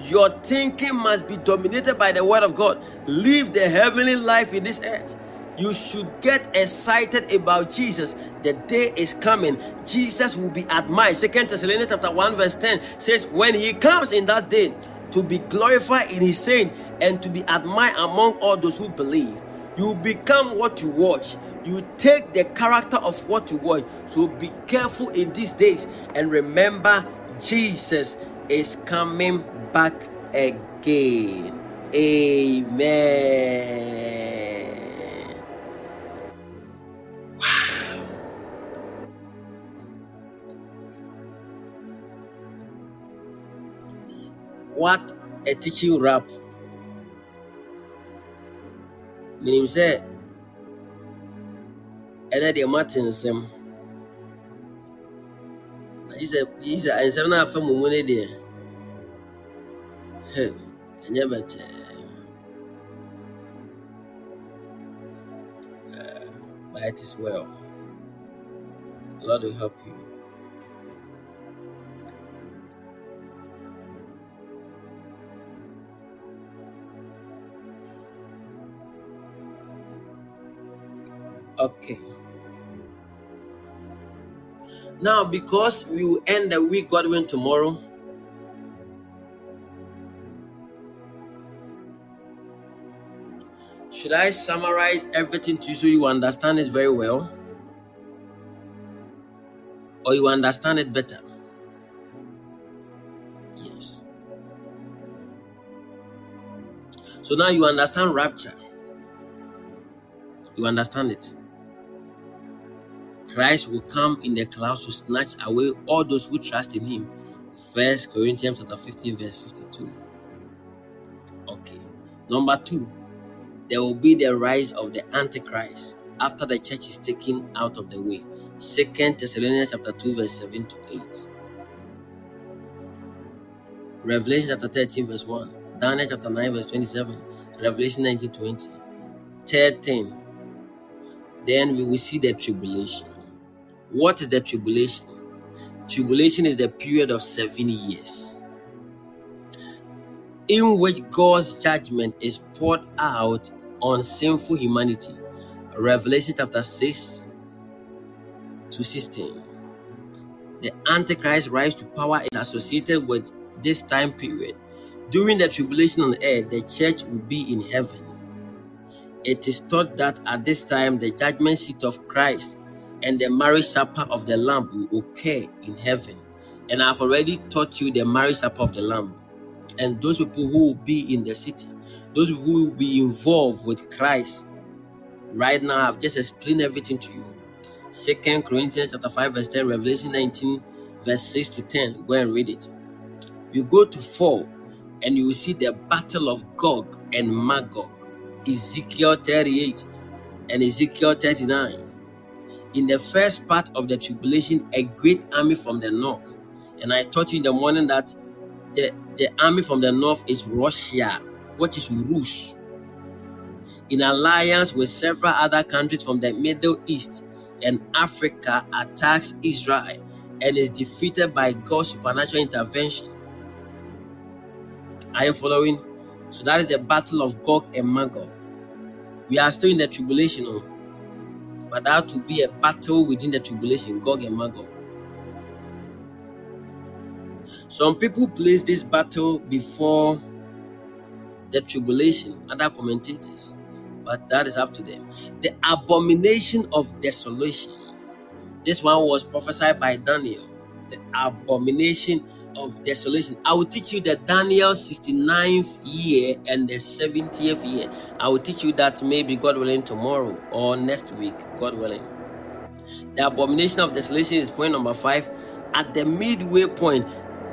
Your thinking must be dominated by the word of God. Live the heavenly life in this earth. You should get excited about Jesus. The day is coming. Jesus will be admired. Second Thessalonians chapter 1, verse 10 says, When he comes in that day to be glorified in his saint and to be admired among all those who believe. You become what you watch. You take the character of what you watch. So be careful in these days and remember Jesus is coming back again. Amen. What a teaching rap. Meaning say, deɛ moate nsɛm na gye sɛ gye sɛ nsɛm no afa mu mu no deɛ Hey, ɛnyɛ bɛtɛɛ. Eh, but it is well. Lord will help you. Okay. Now, because we will end the week, God willing, tomorrow, should I summarize everything to you so you understand it very well? Or you understand it better? Yes. So now you understand rapture. You understand it. Christ will come in the clouds to snatch away all those who trust in him. 1 Corinthians chapter 15, verse 52. Okay. Number two, there will be the rise of the Antichrist after the church is taken out of the way. Second Thessalonians chapter 2, verse 7 to 8. Revelation chapter 13, verse 1. Daniel chapter 9, verse 27. Revelation 19, 20. Third thing, then we will see the tribulation. What is the tribulation? Tribulation is the period of seven years in which God's judgment is poured out on sinful humanity. Revelation chapter 6 to 16. The Antichrist rise to power is associated with this time period. During the tribulation on earth, the church will be in heaven. It is thought that at this time the judgment seat of Christ and the marriage supper of the Lamb will occur in heaven. And I've already taught you the marriage supper of the Lamb. And those people who will be in the city, those who will be involved with Christ. Right now, I've just explained everything to you. Second Corinthians chapter 5, verse 10, Revelation 19, verse 6 to 10. Go and read it. You go to 4, and you will see the battle of Gog and Magog. Ezekiel 38 and Ezekiel 39 in the first part of the tribulation a great army from the north. And I taught you in the morning that the, the army from the north is Russia, which is Rus, in alliance with several other countries from the Middle East and Africa, attacks Israel and is defeated by God's supernatural intervention. Are you following? So that is the battle of Gog and Magog. We are still in the tribulation. Oh. But that will be a battle within the tribulation, Gog and Magog. Some people place this battle before the tribulation, other commentators, but that is up to them. The abomination of desolation. This one was prophesied by Daniel. The abomination of desolation. I will teach you the Daniel 69th year and the 70th year. I will teach you that maybe God willing tomorrow or next week, God willing. The abomination of desolation is point number five. At the midway point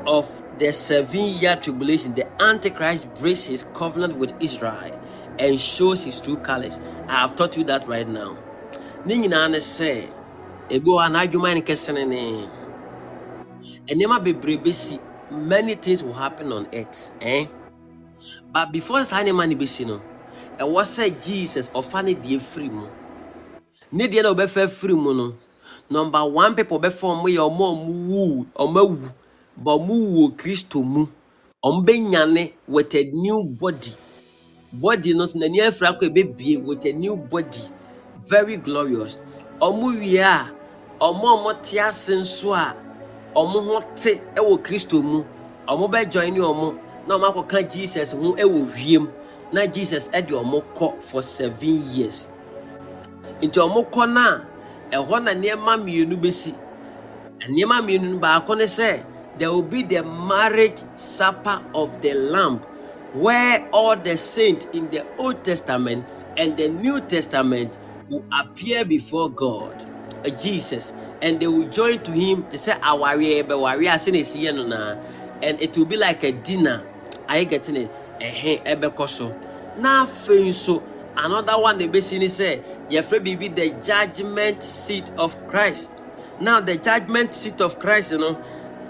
of the seven year tribulation, the Antichrist breaks his covenant with Israel and shows his true colors. I have taught you that right now. Ne ne sɛ ebi wɔ hɔ a n'adwuma ne kɛse ne nneɛma bebree bɛsi many things will happen on earth eh? but before saa nneɛma no bɛsi no ɛwɔ sɛ jesus ɔfa ne deɛ firi mu. Ne deɛ na ɔbɛfa firi mu no number one people bɛfa ɔmo yɛ a ɔmo wu ɔmo awu but ɔmo wu wɔ kristo mu. Ɔmo bɛnyane with a new body. Body no so n'ani afiri akɔ ebebie with a new body. Very glorious. Ɔmo wie a ɔmo ɔmo te ase nso a ɔmo ho te wɔ kristo mu. Ɔmo bɛjoin ne ɔmo na ɔmo akɔka jesus ho wɔ wiem na jesus de ɔmo kɔ for seven years. Nti ɔmo kɔ no a ɛhɔ na nneɛma mmienu bɛsi nneɛma mmienu baako ne sɛ there will be the marriage supper of the lamb where all the saints in the old testament and the new testament will appear before god Uh, jesus. And they will join to him to say awareɛ bɛwareɛ ase na. And it will be like a dinner. Are you getting it? Ɛhɛn ɛbɛkɔ so na afei nso. Another one na ebesi ni sɛ yɛfrɛ biribi the judgment seat of christ. Now the judgment seat of christ no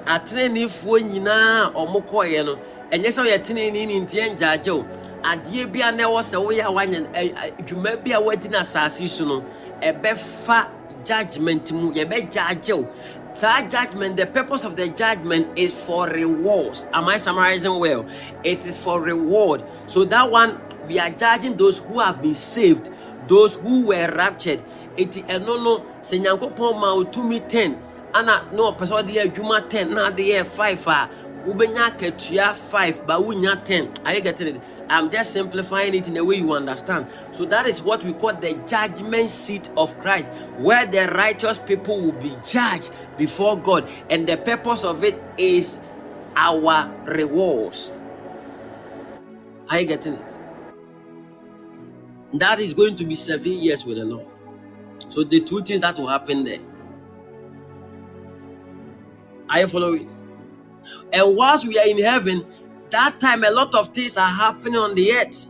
atenanifoɔ nyinaa a wɔn kɔɔeɛ no. Ɛnyɛ sɛ ɔyɛ teneni ne ntiɛ ngyaagye o adeɛ bi a na ɛwɔ sɛ woyɛ a wanyɛ dwuma bi a wadi no asase so no ɛbɛfa judgment mu yɛbɛgyaagye wo. Saa judgment the purpose of the judgment is for rewards. Am i summarizing well? It is for reward. So that one we are judging those who have been saved those who were raptured. Eti ɛno no sɛ nyankopɔn ma wo tumi 10 ana na ɔpɛ sɛ ɔde yɛ adwuma 10 na ade yɛ 5 a wobɛnya akatua 5 but wonya 10 are you getting it? I'm just simplifying it in a way you understand. So that is what we call the judgment seat of christ where the righteous people will be judged before god and the purpose of it is our rewards. Are you getting it? That is going to be seven years with the lord. So the two things that will happen there. Are you following and whilst we are in heaven, that time a lot of things are happening on the earth.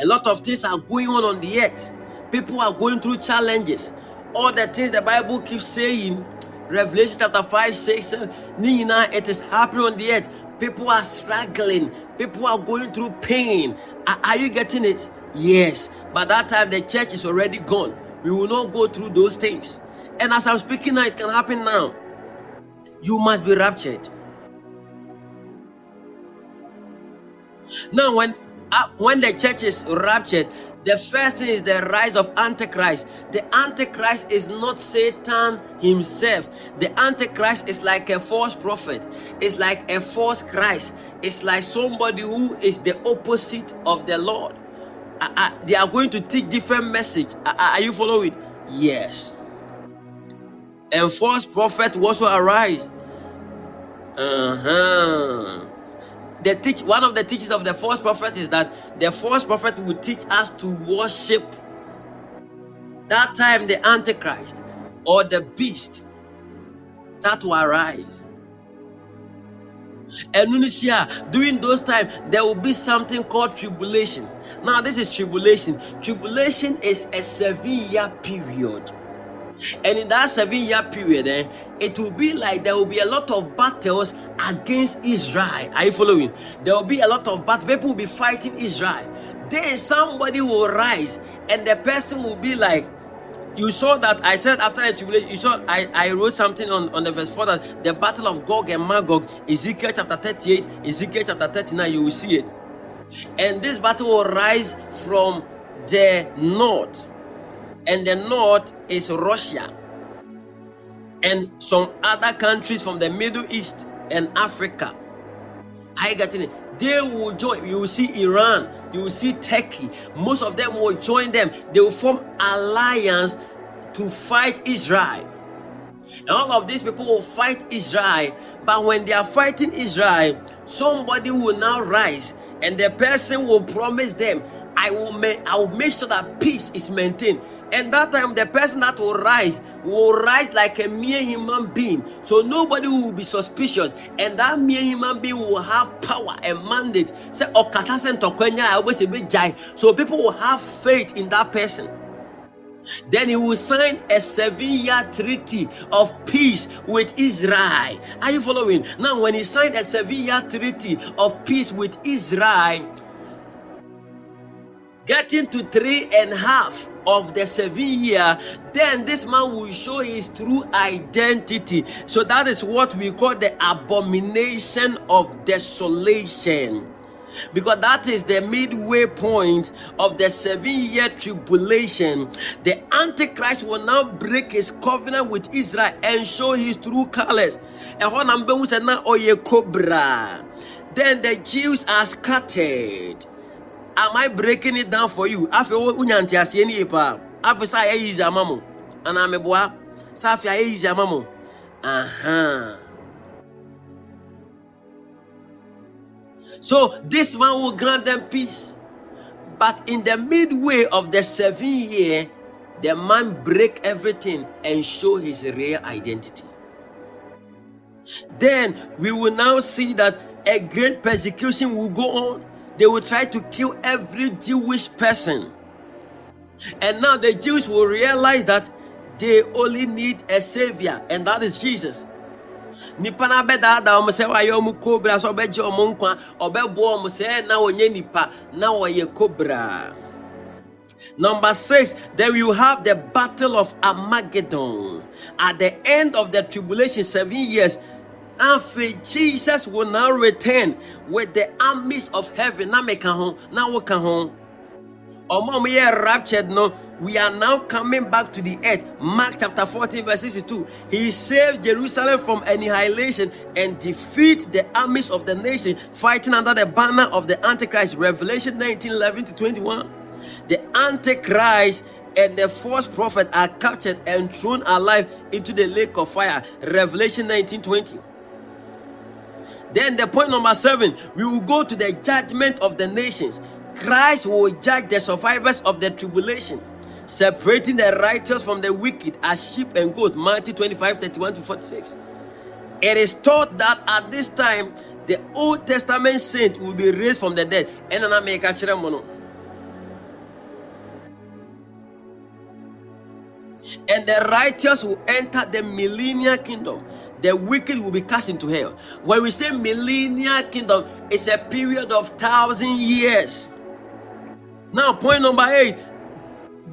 A lot of things are going on on the earth. People are going through challenges. All the things the Bible keeps saying, Revelation chapter 5, 6, 7, ne nyinaa, it is happening on the earth. People are struggling. People are going through pain. Are, are you getting it? Yes. By that time, the church is already gone. We will not go through those things. And as I'm speaking now, it can happen now. You must be raptured. Now, when uh, when the church is raptured, the first thing is the rise of Antichrist. The Antichrist is not Satan himself. The Antichrist is like a false prophet. It's like a false Christ. It's like somebody who is the opposite of the Lord. Uh, uh, they are going to teach different message. Uh, uh, are you following? Yes. And false prophet also arise. Uh-huh the teach one of the teachings of the false prophet is that the false prophet will teach us to worship that time the antichrist or the beast that will arise. And Tunisia, ah, during those times there will be something called tribulation. Now this is tribulation. Tribulation is a seven year period and in that seven year period, eh, it will be like there will be a lot of battles against Israel. Are you following? There will be a lot of battles. People will be fighting Israel. Then somebody will rise, and the person will be like, you saw that I said after the tribulation, you saw I, I wrote something on, on the verse 4 that the battle of Gog and Magog, Ezekiel chapter 38, Ezekiel chapter 39, you will see it. And this battle will rise from the north and the north is Russia and some other countries from the Middle East and Africa. I got it? They will join. You will see Iran. You will see Turkey. Most of them will join them. They will form alliance to fight Israel. And all of these people will fight Israel. But when they are fighting Israel, somebody will now rise, and the person will promise them, "I will make. I will make sure that peace is maintained." And that time, the person that will rise will rise like a mere human being. So nobody will be suspicious. And that mere human being will have power and mandate. So people will have faith in that person. Then he will sign a seven year treaty of peace with Israel. Are you following? Now, when he signed a seven year treaty of peace with Israel, getting to three and a half of the seven year, then this man will show his true identity. So that is what we call the abomination of desolation. Because that is the midway point of the seven year tribulation. The Antichrist will now break his covenant with Israel and show his true colors. Then the Jews are scattered. Am I breaking it down for you? Afe wo unyanti asie ni pa. Afe sa ye easy amamo. Ana meboa. Sa afe ye easy amamo. Aha. So this man will grant them peace. But in the midway of the seven year, the man break everything and show his real identity. Then we will now see that a great persecution will go on. They will try to kill every Jewish person. And now the Jews will realize that they only need a savior, and that is Jesus. nipa no abɛdaadaa ɔmo sɛ wayɛ ɔmo cobra sɛ ɔbɛgye ɔmo nkwa ɔbɛboa ɔmo sɛ na wɔnyɛ nipa na wɔyɛ cobra Number six, then will have the battle of Armageddon. At the end of the tribulation, seven years, after Jesus will now return with the armies of heaven. Now make home, now walk home. Ọmọ mi yẹ raptured no. We are now coming back to the earth. Mark chapter 14, verse 62. He saved Jerusalem from annihilation and defeat the armies of the nation fighting under the banner of the Antichrist. Revelation 19 11 to 21. The Antichrist and the false prophet are captured and thrown alive into the lake of fire. Revelation 19 20. Then the point number seven, we will go to the judgment of the nations. Christ will judge the survivors of the tribulation, separating the righteous from the wicked as sheep and goat. Matthew 25, 31 to 46. It is thought that at this time the Old Testament saint will be raised from the dead. And then I make a and the righteous will enter the millennial kingdom. The wicked will be cast into hell. When we say millennial kingdom, it's a period of thousand years. Now, point number eight.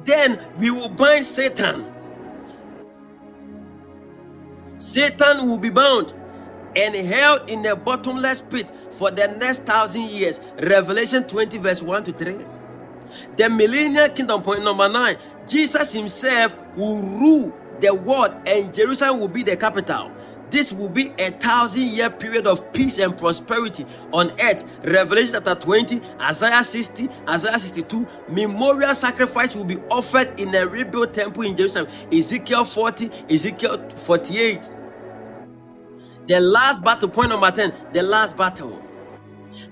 Then we will bind Satan. Satan will be bound and held in a bottomless pit for the next thousand years. Revelation 20, verse 1 to 3. The millennial kingdom, point number nine. Jesus himself will rule the world and Jerusalem will be the capital. This will be a thousand year period of peace and prosperity on earth. Revelation chapter 20, Isaiah 60, Isaiah 62. Memorial sacrifice will be offered in a rebuilt temple in Jerusalem. Ezekiel 40, Ezekiel 48. The last battle, point number 10, the last battle.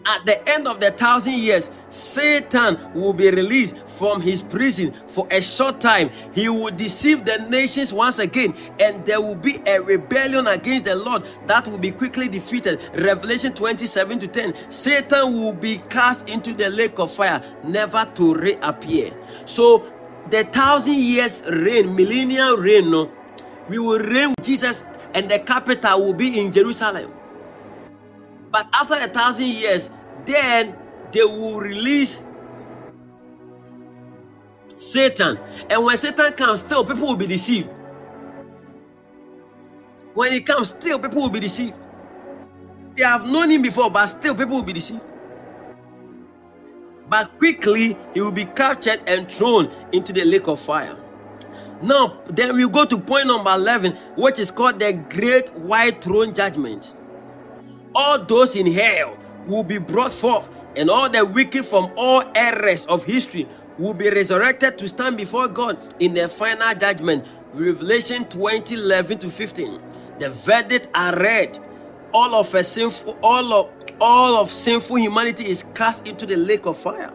At the end of the thousand years, Satan will be released from his prison for a short time. He will deceive the nations once again, and there will be a rebellion against the Lord that will be quickly defeated. Revelation 27 to 10. Satan will be cast into the lake of fire, never to reappear. So, the thousand years reign, millennial reign, we will reign with Jesus, and the capital will be in Jerusalem. But after a thousand years, then they will release Satan. And when Satan comes, still people will be deceived. When he comes, still people will be deceived. They have known him before, but still people will be deceived. But quickly he will be captured and thrown into the lake of fire. Now, then we go to point number 11, which is called the Great White Throne Judgment all those in hell will be brought forth, and all the wicked from all eras of history will be resurrected to stand before God in the final judgment. Revelation 20 11 to 15. The verdict are read. All of a sinful, all of all of sinful humanity is cast into the lake of fire.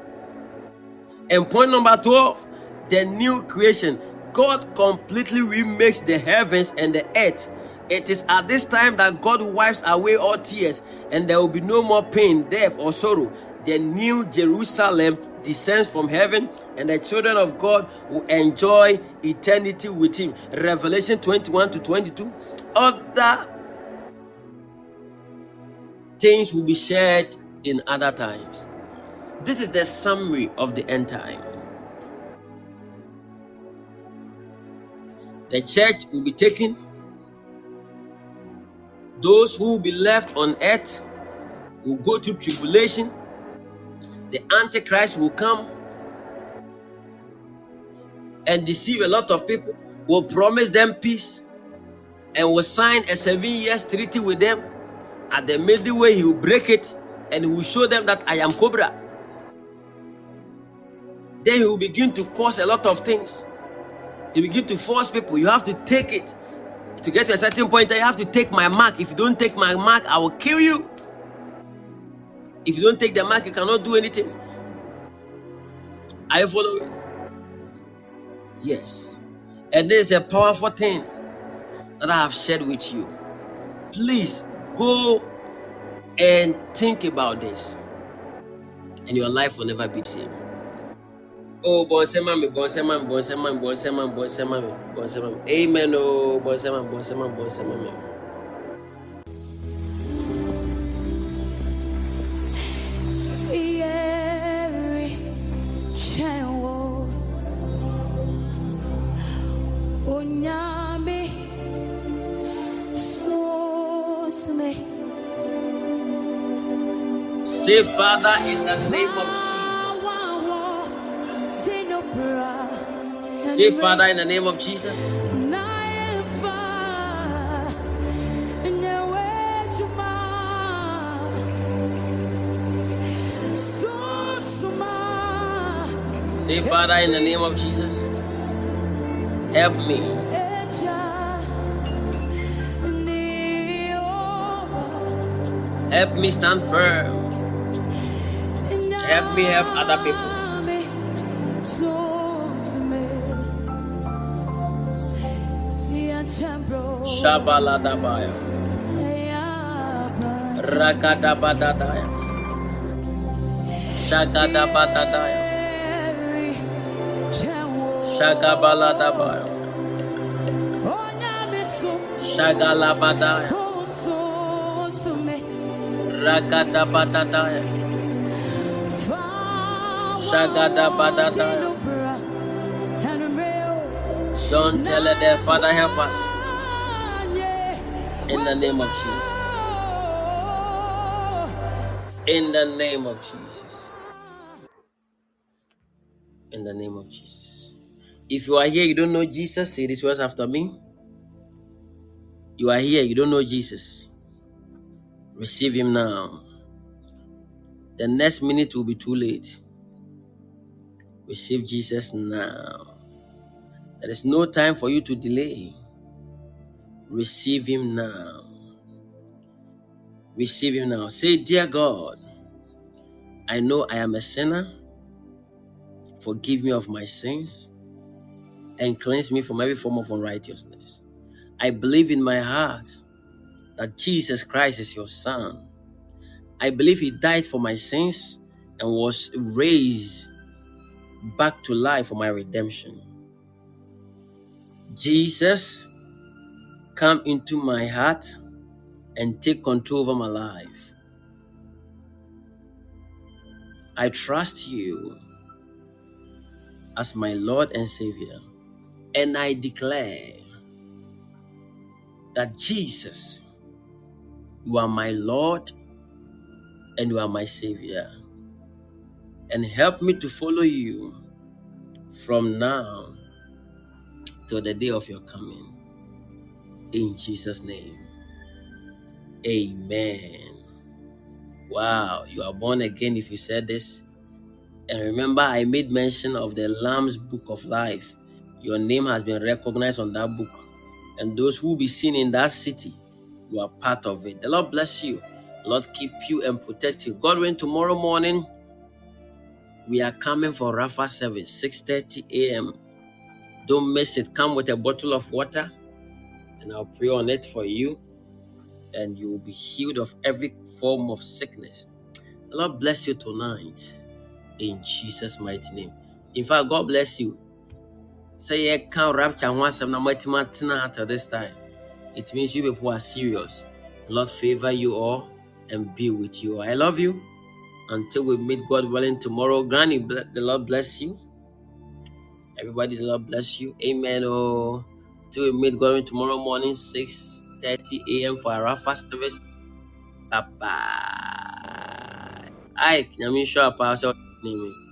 And point number 12, the new creation. God completely remakes the heavens and the earth it is at this time that God wipes away all tears, and there will be no more pain, death, or sorrow. The new Jerusalem descends from heaven, and the children of God will enjoy eternity with Him. Revelation 21 to 22. Other things will be shared in other times. This is the summary of the end time. The church will be taken those who will be left on earth will go through tribulation. The Antichrist will come and deceive a lot of people, will promise them peace, and will sign a seven years treaty with them. At the middle way, he will break it and he will show them that I am Cobra. Then he will begin to cause a lot of things. He begin to force people. You have to take it to get to a certain point, I have to take my mark. If you don't take my mark, I will kill you. If you don't take the mark, you cannot do anything. Are you following? Yes. And this is a powerful thing that I have shared with you. Please go and think about this, and your life will never be the same. Oh, bonse mami, bonse mami, bonse mami, bonse mami, bonse mami, bonse mami. Amen, oh, bonse mami, bonse mami, bonse mami. Onyame sosume. Say, Father, in the name of Jesus. Say, Father, in the name of Jesus. Say, Father, in the name of Jesus, help me. Help me stand firm. Help me help other people. Shabaladabaya. Ragadabadadaya. Shagadabadadaya. Shagabaladabaya. Shagalabadaya. Shagadabadadaya. Son, tell there, Father, help us. In the name of Jesus. In the name of Jesus. In the name of Jesus. If you are here, you don't know Jesus, say these words after me. You are here, you don't know Jesus. Receive him now. The next minute will be too late. Receive Jesus now. There is no time for you to delay. Receive him now. Receive him now. Say, Dear God, I know I am a sinner. Forgive me of my sins and cleanse me from every form of unrighteousness. I believe in my heart that Jesus Christ is your Son. I believe He died for my sins and was raised back to life for my redemption. Jesus, come into my heart and take control over my life. I trust you as my Lord and Savior, and I declare that Jesus, you are my Lord and you are my Savior. And help me to follow you from now till the day of your coming. In Jesus' name. Amen. Wow, you are born again if you said this. And remember, I made mention of the Lamb's Book of Life. Your name has been recognized on that book. And those who will be seen in that city, you are part of it. The Lord bless you. Lord keep you and protect you. God willing, tomorrow morning, we are coming for Rafa service, 6.30 a.m. Don't miss it. Come with a bottle of water, and I'll pray on it for you, and you will be healed of every form of sickness. The Lord bless you tonight in Jesus' mighty name. In fact, God bless you. Say, I can't rapture once I'm not at this time. It means you people are serious. The Lord favor you all and be with you. I love you. Until we meet God willing tomorrow. Granny, the Lord bless you. Everybody, the Lord bless you. Amen. Oh, till we meet God tomorrow morning, 6 30 a.m. for our fast service. Bye bye. Ike, sure Pastor name.